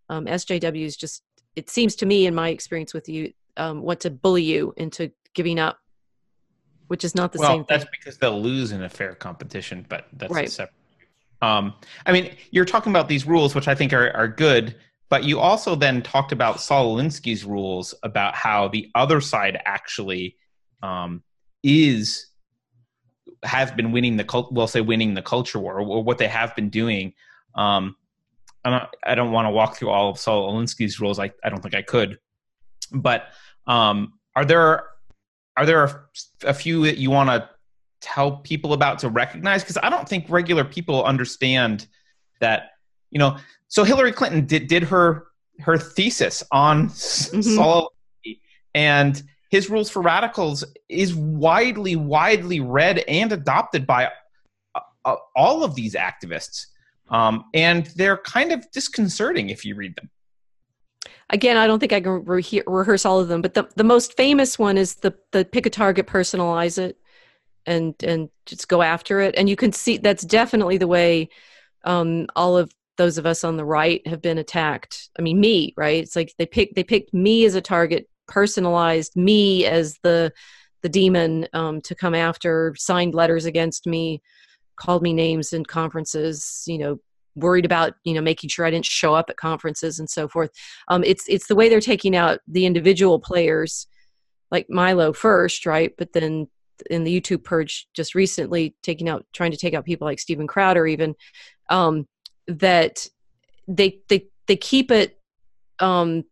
Um, sjws just it seems to me in my experience with you um, want to bully you into giving up which is not the well, same thing. that's because they'll lose in a fair competition but that's right. separate um, I mean, you're talking about these rules, which I think are, are good, but you also then talked about Saul Alinsky's rules about how the other side actually um, is have been winning the cult. We'll say winning the culture war, or what they have been doing. Um, not, I don't want to walk through all of Saul Alinsky's rules. I, I don't think I could, but um, are there are there a, a few that you want to tell people about to recognize? Because i don't think regular people understand that you know so hillary clinton did, did her her thesis on mm-hmm. Saul and his rules for radicals is widely widely read and adopted by uh, all of these activists. Um, and they're kind of disconcerting if you read them again i don't think i can re- rehearse all of them but the, the most famous one is the the pick a target personalize it and and just go after it. And you can see that's definitely the way um, all of those of us on the right have been attacked. I mean me right? It's like they picked they picked me as a target personalized me as the the demon um, to come after signed letters against me called me names in conferences you know worried about you know making sure i didn't show up at conferences and so forth. Um, it's it's the way they're taking out the individual players like milo first right? But then in the YouTube purge just recently, taking out trying to take out people like Steven Crowder, even um, that they they they keep it um,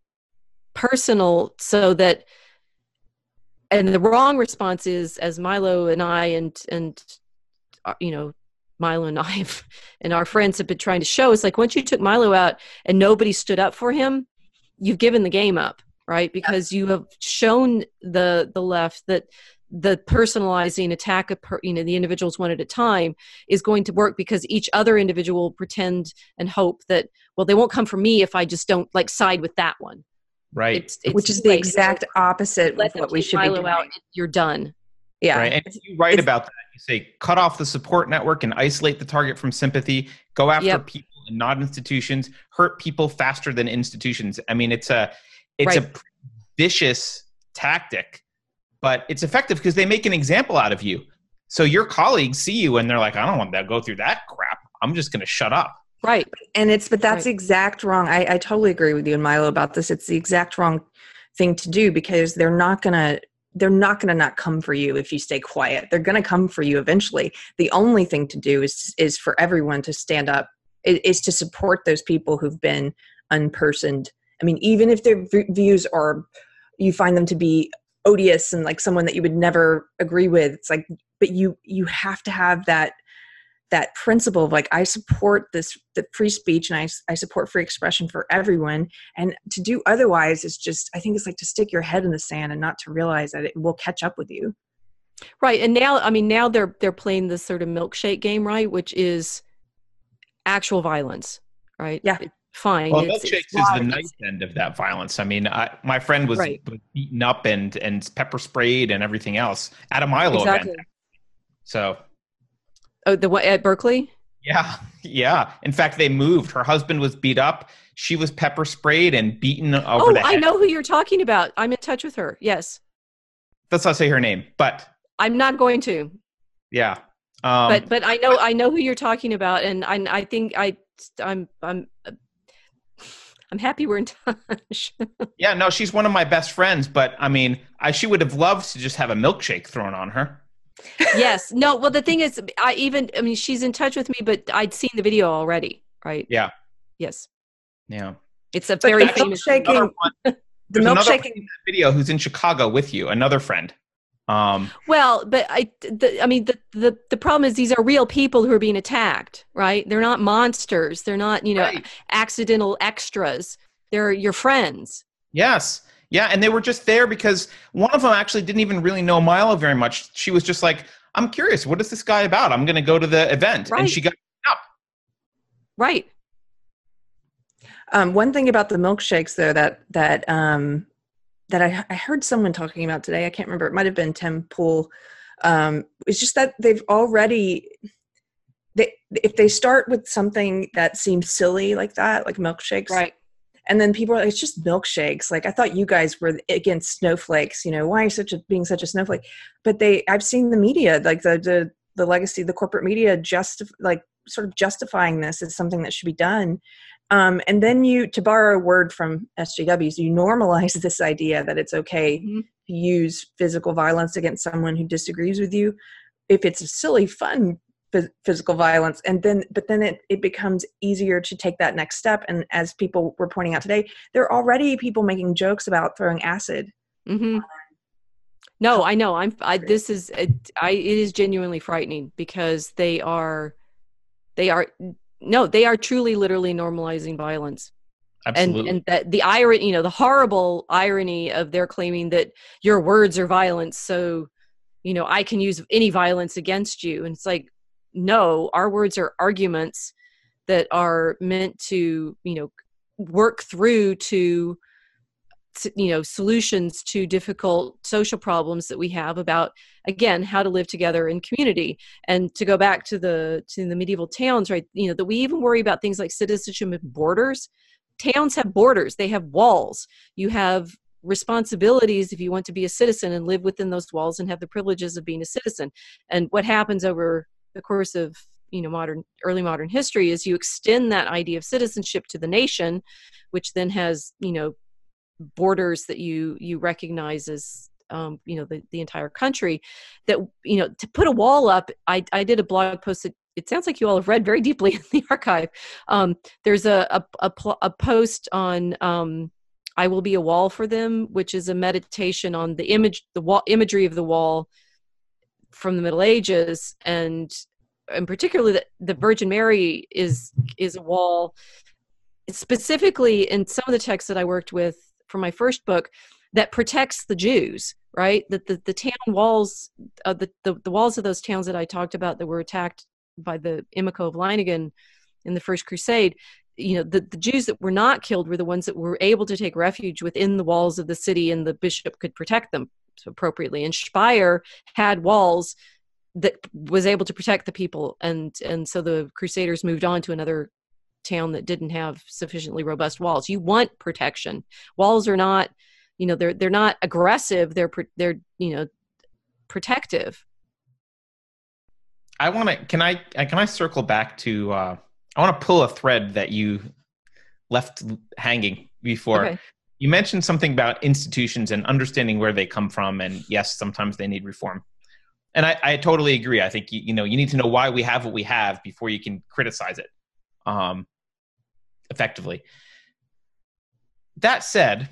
personal so that and the wrong response is as Milo and I and and uh, you know Milo and I and our friends have been trying to show is like once you took Milo out and nobody stood up for him, you've given the game up, right? Because you have shown the the left that the personalizing attack of per, you know the individuals one at a time is going to work because each other individual pretend and hope that well they won't come for me if i just don't like side with that one. Right. It's, it's which is the exact opposite of what we should be doing. out, you're done. Yeah. Right. And you write it's, about that you say cut off the support network and isolate the target from sympathy go after yep. people and not institutions hurt people faster than institutions i mean it's a it's right. a vicious tactic but it's effective because they make an example out of you. So your colleagues see you and they're like, I don't want to go through that crap. I'm just going to shut up. Right. And it's, but that's right. exact wrong. I, I totally agree with you and Milo about this. It's the exact wrong thing to do because they're not going to, they're not going to not come for you if you stay quiet. They're going to come for you eventually. The only thing to do is, is for everyone to stand up, is to support those people who've been unpersoned. I mean, even if their views are you find them to be odious and like someone that you would never agree with it's like but you you have to have that that principle of like i support this the free speech and I, I support free expression for everyone. And to do otherwise is just i think it's like to stick your head in the sand and not to realize that it will catch up with you. Right and now i mean now they're they're playing this sort of milkshake game right which is actual violence right? Yeah. Fine well it's, milkshakes it's is the nice end of that violence. I mean I, my friend was, right. beaten up and and pepper sprayed and everything else at a milo exactly. event so Oh, the what at Berkeley? Yeah, yeah. In fact, they moved. Her husband was beat up. She was pepper sprayed and beaten over oh. I know who you're talking about. I'm in touch with her. Yes. Let's not say her name, but I'm not going to. Yeah. Um, but but I know I know who you're talking about, and I I think I I'm I'm I'm happy we're in touch. yeah, no, she's one of my best friends, but I mean, I she would have loved to just have a milkshake thrown on her yes. No. Well, the thing is, I even I mean, she's in touch with me, but I'd seen the video already. Right. Yeah. Yes. Yeah. It's a very famous shaking. The milkshaking video who's in Chicago with you, another friend. Um, well, but I, the, I mean, the, the the problem is these are real people who are being attacked, right? They're not monsters. They're not, you know, right. accidental extras. They're your friends. Yes. Yeah, and they were just there because one of them actually didn't even really know Milo very much. She was just like, "I'm curious, what is this guy about? I'm going to go to the event," right. and she got up. Right. Um, one thing about the milkshakes, though, that that um, that I, I heard someone talking about today. I can't remember. It might have been Tim Pool. Um, it's just that they've already they if they start with something that seems silly like that, like milkshakes, right? And then people are like, it's just milkshakes. Like i thought you guys were against snowflakes you know why are you such a being such a snowflake? But they i've seen the media like the the, the legacy the corporate media just like sort of justifying this as something that should be done. Um, and then you to borrow a word from sjws you normalize this idea that it's okay mm-hmm. to use physical violence against someone who disagrees with you. If it's a silly fun physical violence. And then but then it, it becomes easier to take that next step. And as people were pointing out today there are already people making jokes about throwing acid. Mm-hmm. no i know. I'm I, this is I, it is genuinely frightening because they are they are no they are truly literally normalizing violence. Absolutely. and and that the irony you know the horrible irony of their claiming that your words are violence. So you know i can use any violence against you. And it's like no our words are arguments that are meant to you know work through to you know solutions to difficult social problems that we have about again how to live together in community. And to go back to the to the medieval towns right you know that we even worry about things like citizenship and borders. Towns have borders. They have walls. You have responsibilities if you want to be a citizen and live within those walls and have the privileges of being a citizen. And what happens over the course of you know modern early modern history is you extend that idea of citizenship to the nation which then has you know borders that you you recognize as um, you know the, the entire country that you know to put a wall up i i did a blog post that it sounds like you all have read very deeply in the archive. Um, there's a a, a, a post on um, i will be a wall for them which is a meditation on the image the wall imagery of the wall from the Middle Ages, and and particularly the, the Virgin Mary is is a wall. Specifically, in some of the texts that I worked with for my first book, that protects the Jews, right? That the, the town walls, uh, the, the the walls of those towns that I talked about that were attacked by the Emicho of Leiningen in the First Crusade, you know the, the jews that were not killed were the ones that were able to take refuge within the walls of the city and the bishop could protect them appropriately. And Speyer had walls that was able to protect the people, and and so the Crusaders moved on to another town that didn't have sufficiently robust walls. You want protection. Walls are not, you know, they're they're not aggressive. They're they're you know protective. I want to. Can I? Can I circle back to? Uh, I want to pull a thread that you left hanging before. Okay you mentioned something about institutions and understanding where they come from and yes sometimes they need reform. And i, I totally agree. I think you, you, know you need to know why we have what we have before you can criticize it um, effectively. That said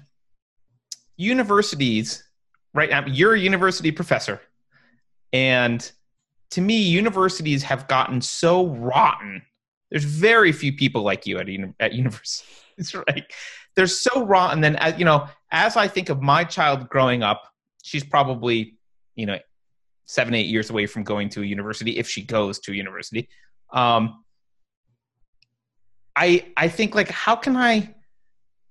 universities right now you're a university professor and to me universities have gotten so rotten. There's very few people like you at, uni- at universities right they're so raw. And then as you know as i think of my child growing up she's probably you know seven eight years away from going to a university if she goes to a university. Um, i i think like how can i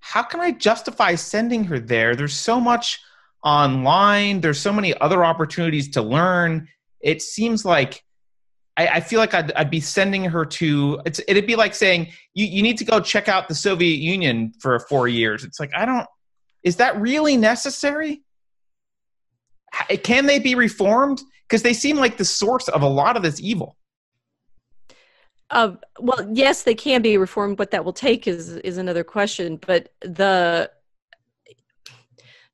how can i justify sending her there? There's so much online. There's so many other opportunities to learn. It seems like I, I feel like I'd, I'd, be sending her to it'd be like saying you, you need to go check out the soviet union for four years. It's like i don't is that really necessary? Can they be reformed? Because they seem like the source of a lot of this evil. Uh, well yes they can be reformed. What that will take is is another question. But the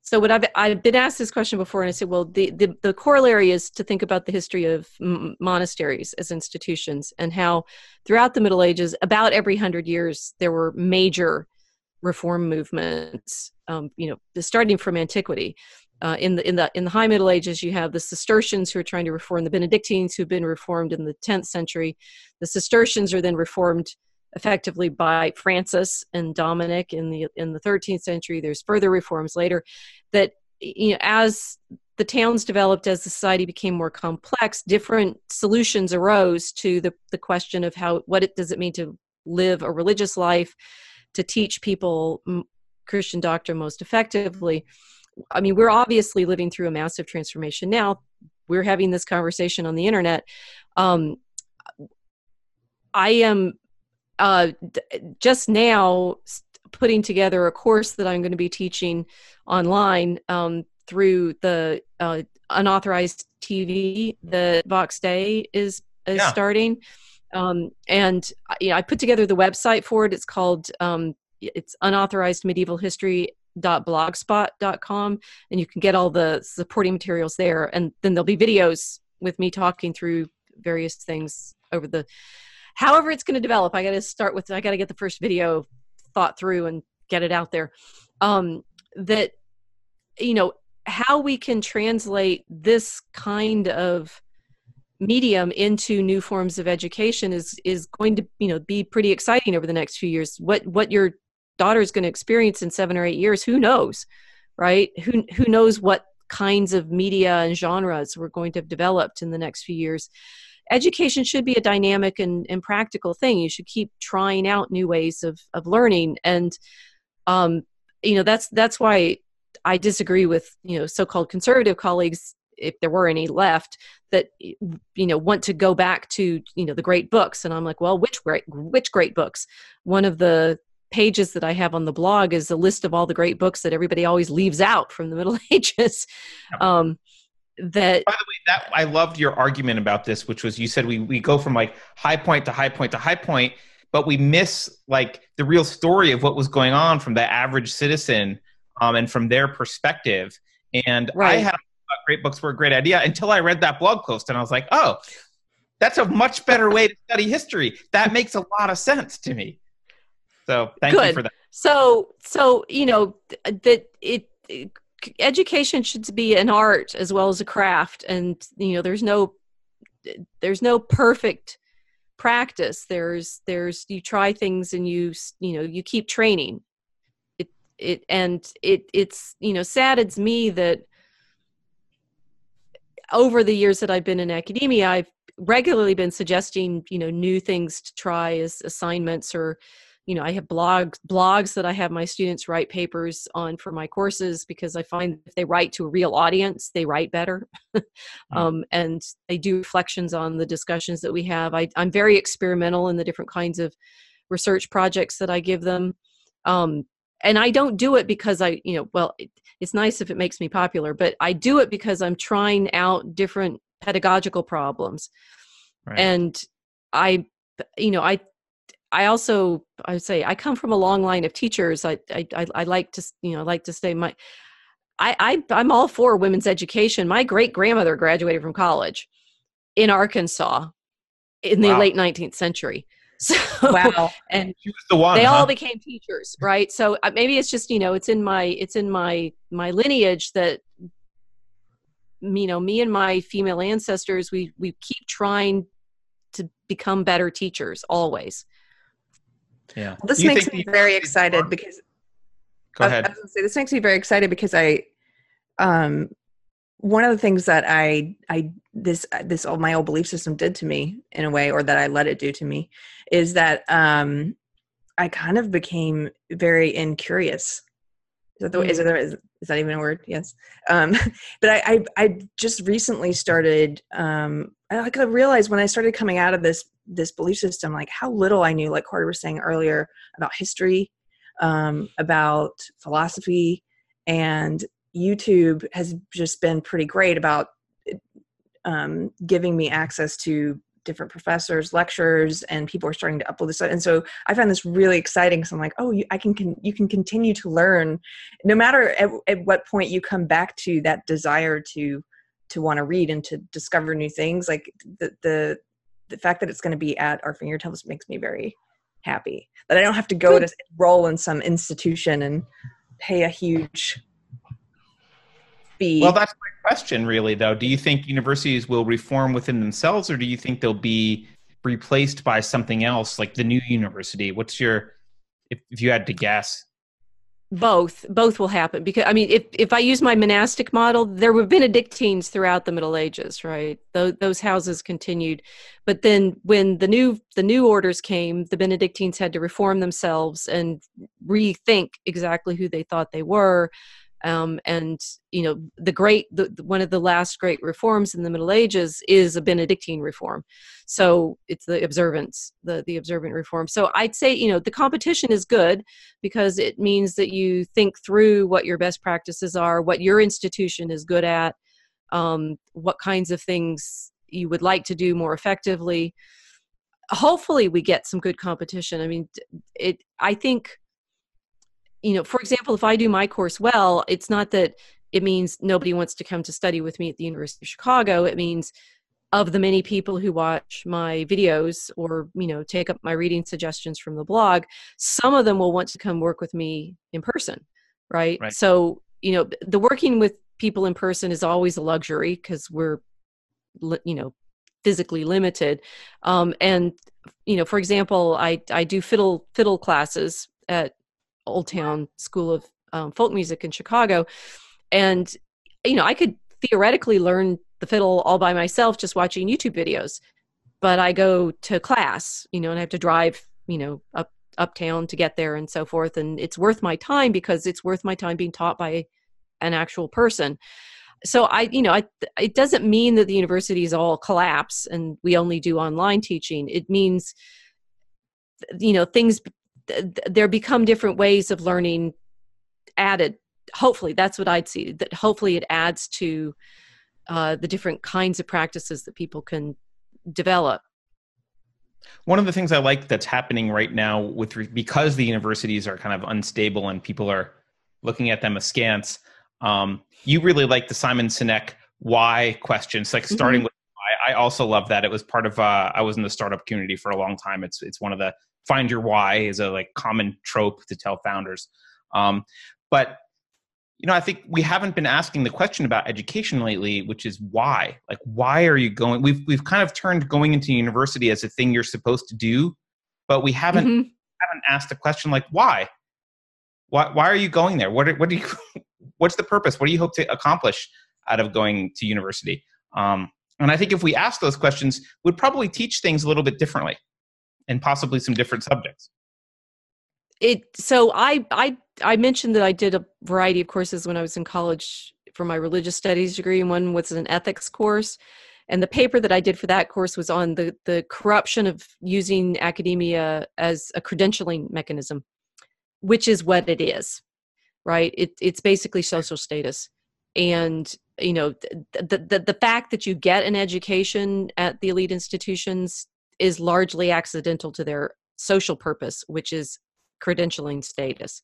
so what I've I've been asked this question before, and I said, well, the the, the corollary is to think about the history of m- monasteries as institutions and how throughout the Middle Ages, about every hundred years, there were major reform movements. Um, you know, starting from antiquity. Uh, in the in the in the High Middle Ages, you have the Cistercians who are trying to reform the Benedictines, who've been reformed in the 10th century. The Cistercians are then reformed effectively by Francis and Dominic in the in the 13th century. There's further reforms later that you know as the towns developed as the society became more complex different solutions arose to the, the question of how what it does it mean to live a religious life to teach people christian doctrine most effectively i mean we're obviously living through a massive transformation now we're having this conversation on the internet um, i am uh, just now putting together a course that I'm going to be teaching online um, through the uh, unauthorized TV that Vox Day is is yeah. starting. Um, and you know, I put together the website for it. It's called um, it's unauthorized medieval history blogspot.com and you can get all the supporting materials there and then there'll be videos with me talking through various things over the however it's going to develop i got to start with i got to get the first video thought through and get it out there. Um, that you know how we can translate this kind of medium into new forms of education is is going to you know be pretty exciting over the next few years. What what your daughter is going to experience in 7 or 8 years who knows right? Who who knows what kinds of media and genres we're going to have developed in the next few years education should be a dynamic and, and practical thing. You should keep trying out new ways of, of learning. And, um, you know, that's, that's why I disagree with, you know, so-called conservative colleagues, if there were any left that, you know, want to go back to, you know, the great books. And I'm like, well, which great, which great books? One of the pages that I have on the blog is a list of all the great books that everybody always leaves out from the Middle Ages. Um, that by the way that i loved your argument about this which was you said we, we go from like high point to high point to high point but we miss like the real story of what was going on from the average citizen um, and from their perspective and right. i had great books were a great idea until i read that blog post and i was like oh that's a much better way to study history that makes a lot of sense to me so thank Good. you for that so so you know that it, it education should be an art as well as a craft. And you know there's no there's no perfect practice. There's there's you try things and you you know you keep training. It it and it it's you know saddens me that over the years that I've been in academia I've regularly been suggesting you know new things to try as assignments or you know i have blogs blogs that i have my students write papers on for my courses because i find if they write to a real audience they write better mm. um, and they do reflections on the discussions that we have I, i'm very experimental in the different kinds of research projects that i give them um, and i don't do it because i you know well it, it's nice if it makes me popular but i do it because i'm trying out different pedagogical problems right. and i you know i I also I would say I come from a long line of teachers. I I I like to you know like to say my I, I I'm all for women's education. My great grandmother graduated from college in Arkansas in the wow. late 19th century. So, Wow. and She was the one. they huh? all became teachers right so uh, maybe it's just you know it's in my it's in my my lineage that you know me and my female ancestors we we keep trying to become better teachers always yeah. This you makes me very excited are- because Go I- ahead. I was gonna say, this makes me very excited because I, um, one of the things that I, I this this all my old belief system did to me in a way, or that I let it do to me, is that um, I kind of became very incurious. Is that the is, Mm. it, is, is that even a word? Yes. Um, but I, I I just recently started. Um, I realized when I started coming out of this this belief system, like how little I knew, like Corey was saying earlier about history um, about philosophy, and YouTube has just been pretty great about um, giving me access to different professors, lectures, and people are starting to upload this. And so I find this really exciting. So I'm like, oh, you, I can, can you can continue to learn, no matter at, at what point you come back to that desire to to want to read and to discover new things. Like the the the fact that it's going to be at our fingertips makes me very happy that I don't have to go Good. to enroll in some institution and pay a huge fee. Well, that's my question, really, though. Do you think universities will reform within themselves, or do you think they'll be replaced by something else, like the new university? What's your, if, if you had to guess? Both both will happen. Because i mean if if i use my monastic model there were benedictines throughout the middle ages right? Those, those houses continued. But then when the new the new orders came the benedictines had to reform themselves and rethink exactly who they thought they were um, and you know the great the, one of the last great reforms in the middle ages is a benedictine reform. So it's the observance the the observant reform. So i'd say you know the competition is good because it means that you think through what your best practices are what your institution is good at um, what kinds of things you would like to do more effectively. Hopefully we get some good competition. I mean it i think you know for example if i do my course well it's not that it means nobody wants to come to study with me at the university of chicago. It means of the many people who watch my videos or you know take up my reading suggestions from the blog some of them will want to come work with me in person right, Right. so you know the working with people in person is always a luxury because we're you know physically limited. Um, and you know for example i i do fiddle fiddle classes at old town school of um, folk music in chicago and you know i could theoretically learn the fiddle all by myself just watching youtube videos but i go to class you know and i have to drive you know up uptown to get there and so forth and it's worth my time because it's worth my time being taught by an actual person. So i you know I, it doesn't mean that the universities all collapse and we only do online teaching. It means you know things th- th- there become different ways of learning added hopefully that's what i'd see that hopefully it adds to uh, the different kinds of practices that people can develop One of the things I like that's happening right now with re- because the universities are kind of unstable and people are looking at them askance. Um, you really like the Simon Sinek why questions, like starting with why. I also love that. It was part of. Uh, I was in the startup community for a long time. It's it's one of the find your why is a like common trope to tell founders. Um, but you know, I think we haven't been asking the question about education lately, which is why. Like, why are you going? We've we've kind of turned going into university as a thing you're supposed to do, but we haven't Mhm. haven't asked the question like why. Why why are you going there? What are, what do you what's the purpose? What do you hope to accomplish out of going to university? Um, and I think if we ask those questions, we'd probably teach things a little bit differently, and possibly some different subjects. it so i i i mentioned that i did a variety of courses when i was in college for my religious studies degree and one was an ethics course. And the paper that i did for that course was on the the corruption of using academia as a credentialing mechanism which is what it is right? It, it's basically social status. And you know the, the the fact that you get an education at the elite institutions is largely accidental to their social purpose which is credentialing status.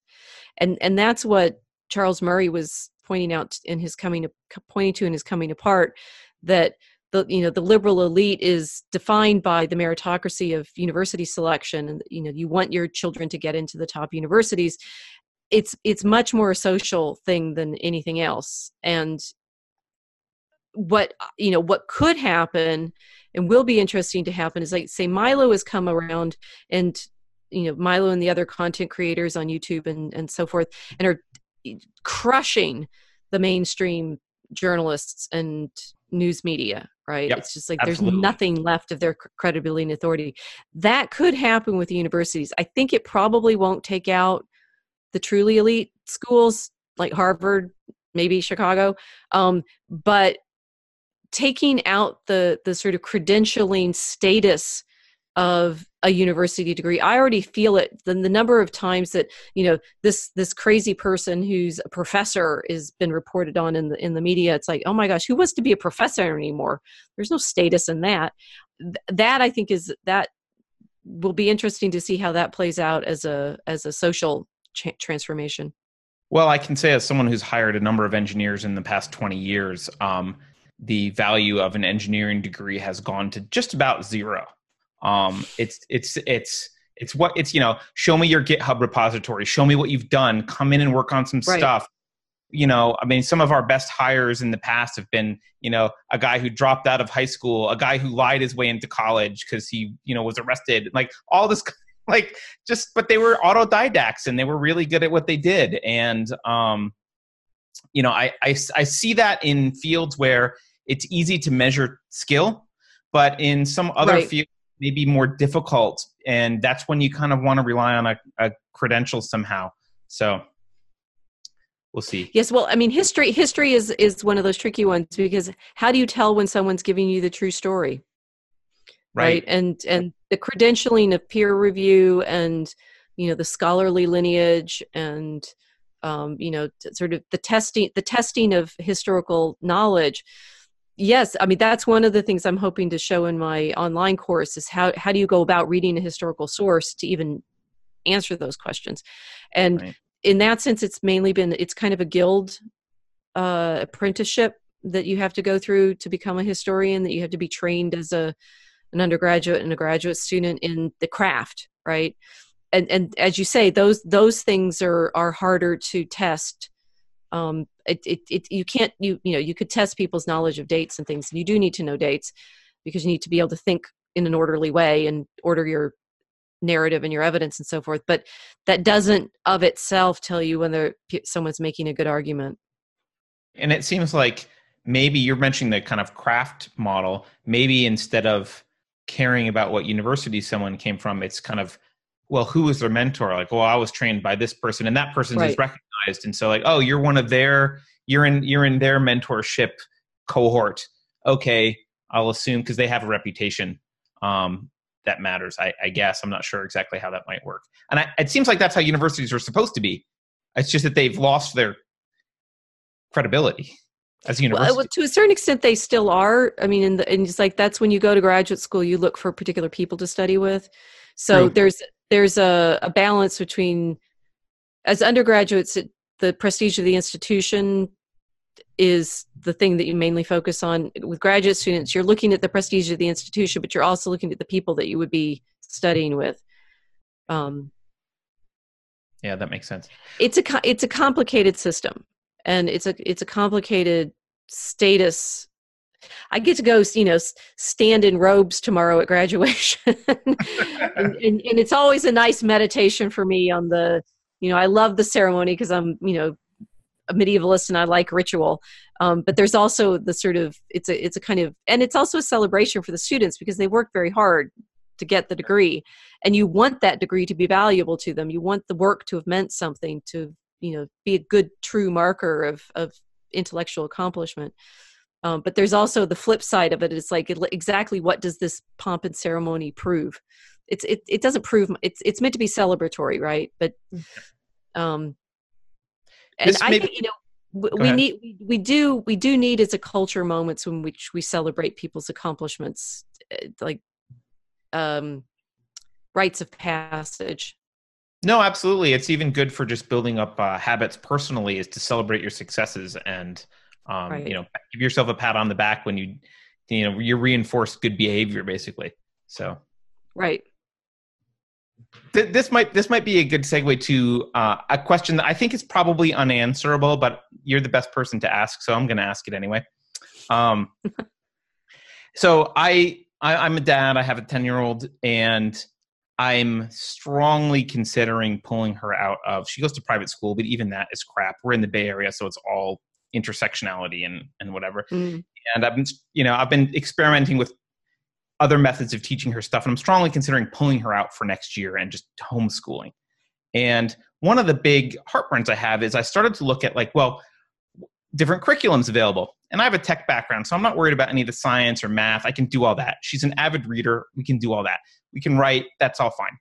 And and that's what charles murray was pointing out in his coming pointing to in his coming apart that the you know the liberal elite is defined by the meritocracy of university selection and you know you want your children to get into the top universities. It's it's much more a social thing than anything else. And what you know what could happen and will be interesting to happen is like say milo has come around and you know milo and the other content creators on youtube and and so forth and are crushing the mainstream journalists and news media right? Yep, it's just like absolutely. there's nothing left of their credibility and authority. That could happen with the universities. I think it probably won't take out the truly elite schools like harvard maybe chicago um, but taking out the the sort of credentialing status of a university degree i already feel it. The, the number of times that you know this this crazy person who's a professor has been reported on in the in the media it's like oh my gosh who wants to be a professor anymore? There's no status in that. Th- that i think is that will be interesting to see how that plays out as a as a social cha- transformation. Well i can say as someone who's hired a number of engineers in the past 20 years um, the value of an engineering degree has gone to just about zero. Um, it's it's it's it's what it's you know show me your github repository. Show me what you've done. Come in and work on some right. stuff. You know i mean some of our best hires in the past have been you know a guy who dropped out of high school a guy who lied his way into college because he you know was arrested like all this like just but they were autodidacts and they were really good at what they did. And um you know i i, I see that in fields where it's easy to measure skill but in some other right. fields maybe more difficult and that's when you kind of want to rely on a, a credential somehow so we'll see yes well i mean history history is is one of those tricky ones because how do you tell when someone's giving you the true story right, right? and and the credentialing of peer review and you know the scholarly lineage and um, you know sort of the testing the testing of historical knowledge. Yes i mean that's one of the things i'm hoping to show in my online course is how how do you go about reading a historical source to even answer those questions? And right. in that sense it's mainly been it's kind of a guild uh, apprenticeship that you have to go through to become a historian that you have to be trained as a an undergraduate and a graduate student in the craft right and and as you say those those things are are harder to test. Um, it, it, it, you can't you you know you could test people's knowledge of dates and things and you do need to know dates because you need to be able to think in an orderly way and order your narrative and your evidence and so forth but that doesn't of itself tell you whether someone's making a good argument. And it seems like maybe you're mentioning the kind of craft model maybe instead of caring about what university someone came from it's kind of well who was their mentor? Like well i was trained by this person and that person right. is recognized. And so like oh you're one of their you're in you're in their mentorship cohort. Okay i'll assume because they have a reputation um, that matters I, I, guess. I'm not sure exactly how that might work. And I, it seems like that's how universities are supposed to be. It's just that they've lost their credibility as a university. Well, to a certain extent they still are. I mean in the, and it's like that's when you go to graduate school you look for particular people to study with. So True. there's there's a, a balance between as undergraduates it, the prestige of the institution is the thing that you mainly focus on. With graduate students you're looking at the prestige of the institution but you're also looking at the people that you would be studying with. Um, yeah that makes sense. it's a it's a complicated system and it's a it's a complicated status I get to go, you know, stand in robes tomorrow at graduation, and, and, and, it's always a nice meditation for me on the, you know, I love the ceremony because I'm, you know, a medievalist and I like ritual. Um, but there's also the sort of it's a it's a kind of and it's also a celebration for the students because they work very hard to get the degree, and you want that degree to be valuable to them. You want the work to have meant something to you know be a good true marker of of intellectual accomplishment. Um, but there's also the flip side of it. It's like exactly what does this pomp and ceremony prove? It's it it doesn't prove it's it's meant to be celebratory, right? But mm. um, and this I think you know we need we, we do we do need as a culture moments in which we celebrate people's accomplishments, eh, like um, rites of passage. No, absolutely. It's even good for just building up uh, habits personally, is to celebrate your successes and um, right. you know give yourself a pat on the back when you you know you reinforce good behavior basically. So right. Th- this might this might be a good segue to uh, a question that I think is probably unanswerable, but you're the best person to ask, so I'm going to ask it anyway. Um, so I, I I'm a dad. I have a ten year old, and I'm strongly considering pulling her out of. She goes to private school, but even that is crap. We're in the Bay Area, so it's all intersectionality and and whatever. Mm. And I've been, you know, I've been experimenting with other methods of teaching her stuff, and I'm strongly considering pulling her out for next year and just homeschooling. And one of the big heartburns I have is I started to look at like, well, different curriculums available. And I have a tech background, so I'm not worried about any of the science or math. I can do all that. She's an avid reader. We can do all that. We can write. That's all fine.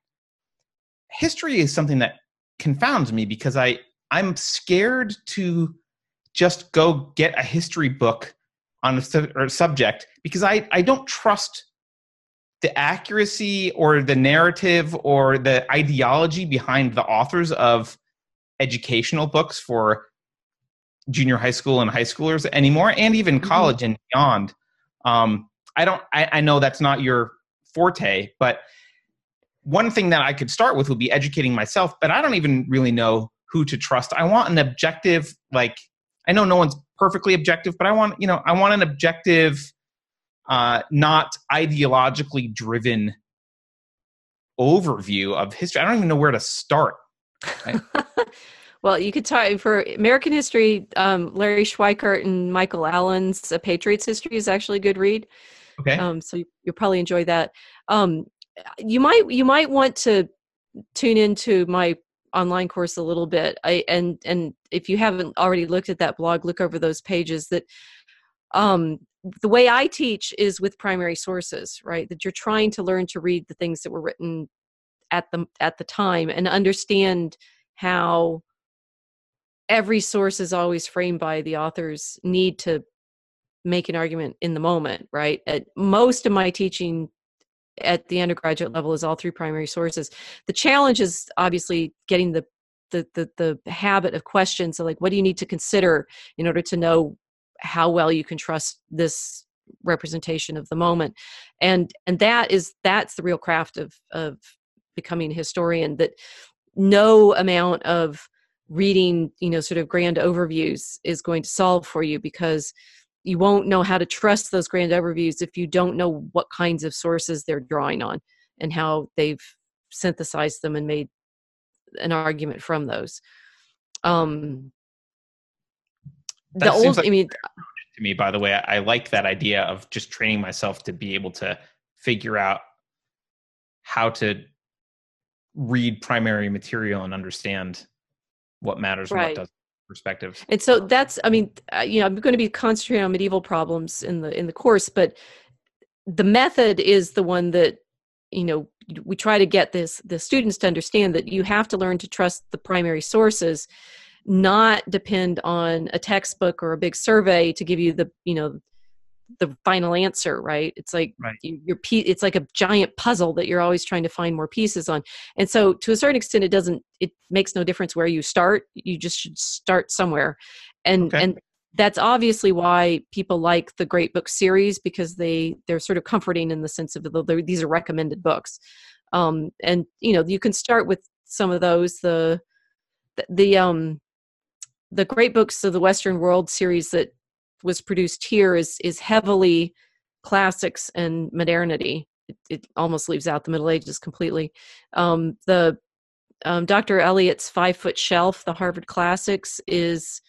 History is something that confounds me because I I'm scared to just go get a history book on a, su- a subject because I I don't trust the accuracy or the narrative or the ideology behind the authors of educational books for junior high school and high schoolers anymore and even mm-hmm. college mm-hmm. and beyond um, i don't I, I know that's not your forte but one thing that i could start with would be educating myself but i don't even really know who to trust i want an objective like i know no one's perfectly objective but i want you know i want an objective uh, not ideologically driven overview of history. I don't even know where to start. Right? well, you could talk for American history. Um, Larry Schweikart and Michael Allen's A Patriot's History is actually a good read. Okay. Um, so you'll probably enjoy that. Um, you might you might want to tune into my online course a little bit. I and and if you haven't already looked at that blog, look over those pages. That um, the way I teach is with primary sources, right? That you're trying to learn to read the things that were written at the at the time and understand how every source is always framed by the author's need to make an argument in the moment, right? At most of my teaching at the undergraduate level is all through primary sources. The challenge is obviously getting the the the, the habit of questions. So like, what do you need to consider in order to know how well you can trust this representation of the moment and and that is that's the real craft of of becoming a historian that no amount of reading you know sort of grand overviews is going to solve for you because you won't know how to trust those grand overviews if you don't know what kinds of sources they're drawing on and how they've synthesized them and made an argument from those. Um the old like i mean to me by the way. I, I like that idea of just training myself to be able to figure out how to read primary material and understand what matters right. and what doesn't perspectives and so that's i mean uh, you know i'm going to be concentrating on medieval problems in the in the course but the method is the one that you know we try to get this the students to understand that you have to learn to trust the primary sources not depend on a textbook or a big survey to give you the you know the final answer right? It's like right. you, are it's like a giant puzzle that you're always trying to find more pieces on. And so to a certain extent it doesn't it makes no difference where you start. You just should start somewhere. And okay. and that's obviously why people like the great book series because they they're sort of comforting in the sense of the, these are recommended books. Um and you know you can start with some of those the the, the um the great books of the western world series that was produced here is is heavily classics and modernity. It, it almost leaves out the middle ages completely. Um, the um, dr eliot's five foot shelf the harvard classics is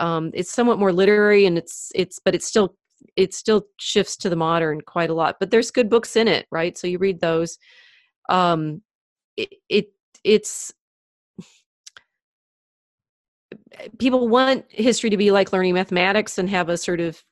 um, it's somewhat more literary and it's it's but it's still it still shifts to the modern quite a lot. But there's good books in it right? So you read those. Um it, it it's people want history to be like learning mathematics and have a sort of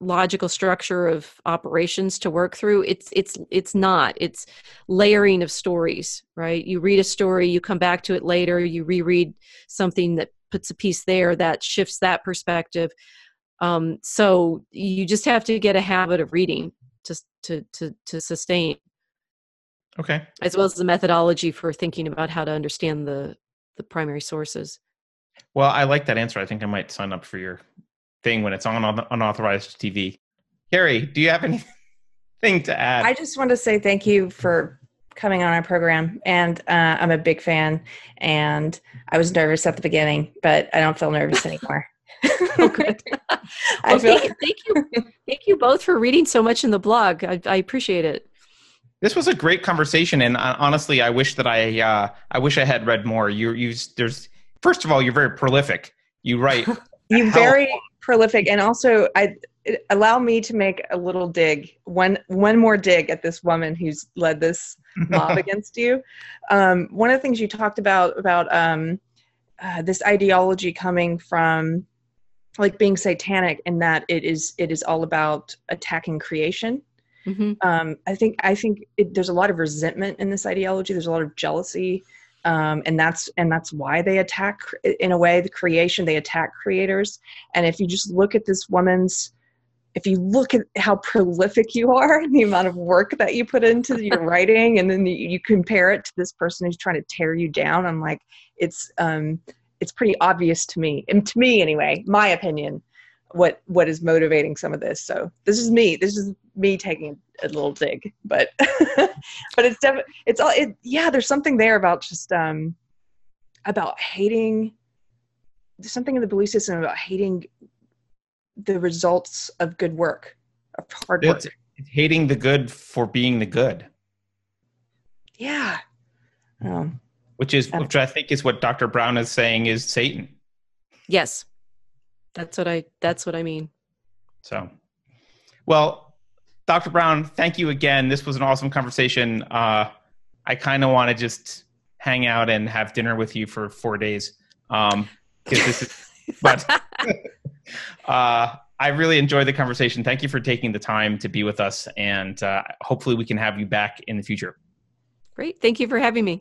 logical structure of operations to work through. It's it's it's not. It's layering of stories right? You read a story you come back to it later you reread something that puts a piece there that shifts that perspective. Um, so you just have to get a habit of reading to to to, to sustain. Okay. As well as the methodology for thinking about how to understand the the primary sources well, I like that answer. I think I might sign up for your thing when it's on unauthorized TV. Keri, do you have anything to add? I just want to say thank you for coming on our program, and uh, I'm a big fan. And I was nervous at the beginning, but I don't feel nervous anymore. oh, good. well, thank, thank, you, thank you both for reading so much in the blog. I, I appreciate it. This was a great conversation, and uh, honestly, I wish that I uh, I wish I had read more. You you there's first of all, you're very prolific. You write. you very prolific, and also I allow me to make a little dig one one more dig at this woman who's led this mob against you um, one of the things you talked about about um, uh, this ideology coming from like being satanic and that it is it is all about attacking creation mm-hmm. um, i think i think it, there's a lot of resentment in this ideology there's a lot of jealousy um, and that's and that's why they attack in a way the creation they attack creators. And if you just look at this woman's if you look at how prolific you are and the amount of work that you put into your writing and then you, you compare it to this person who's trying to tear you down i'm like it's um it's pretty obvious to me and to me anyway my opinion what what is motivating some of this. So this is me. This is me taking a little dig but but it's definitely it's all it yeah there's something there about just um about hating there's something in the belief system about hating the results of good work of hard work it's, it's hating the good for being the good yeah um, which is which I think is what Dr. Brown is saying is Satan. Yes. That's what I that's what I mean. So well, Dr. Brown, thank you again. This was an awesome conversation. Uh, I kind of want to just hang out and have dinner with you for four days. Um, this is, but uh, I really enjoyed the conversation. Thank you for taking the time to be with us, and uh, hopefully we can have you back in the future. Great. Thank you for having me.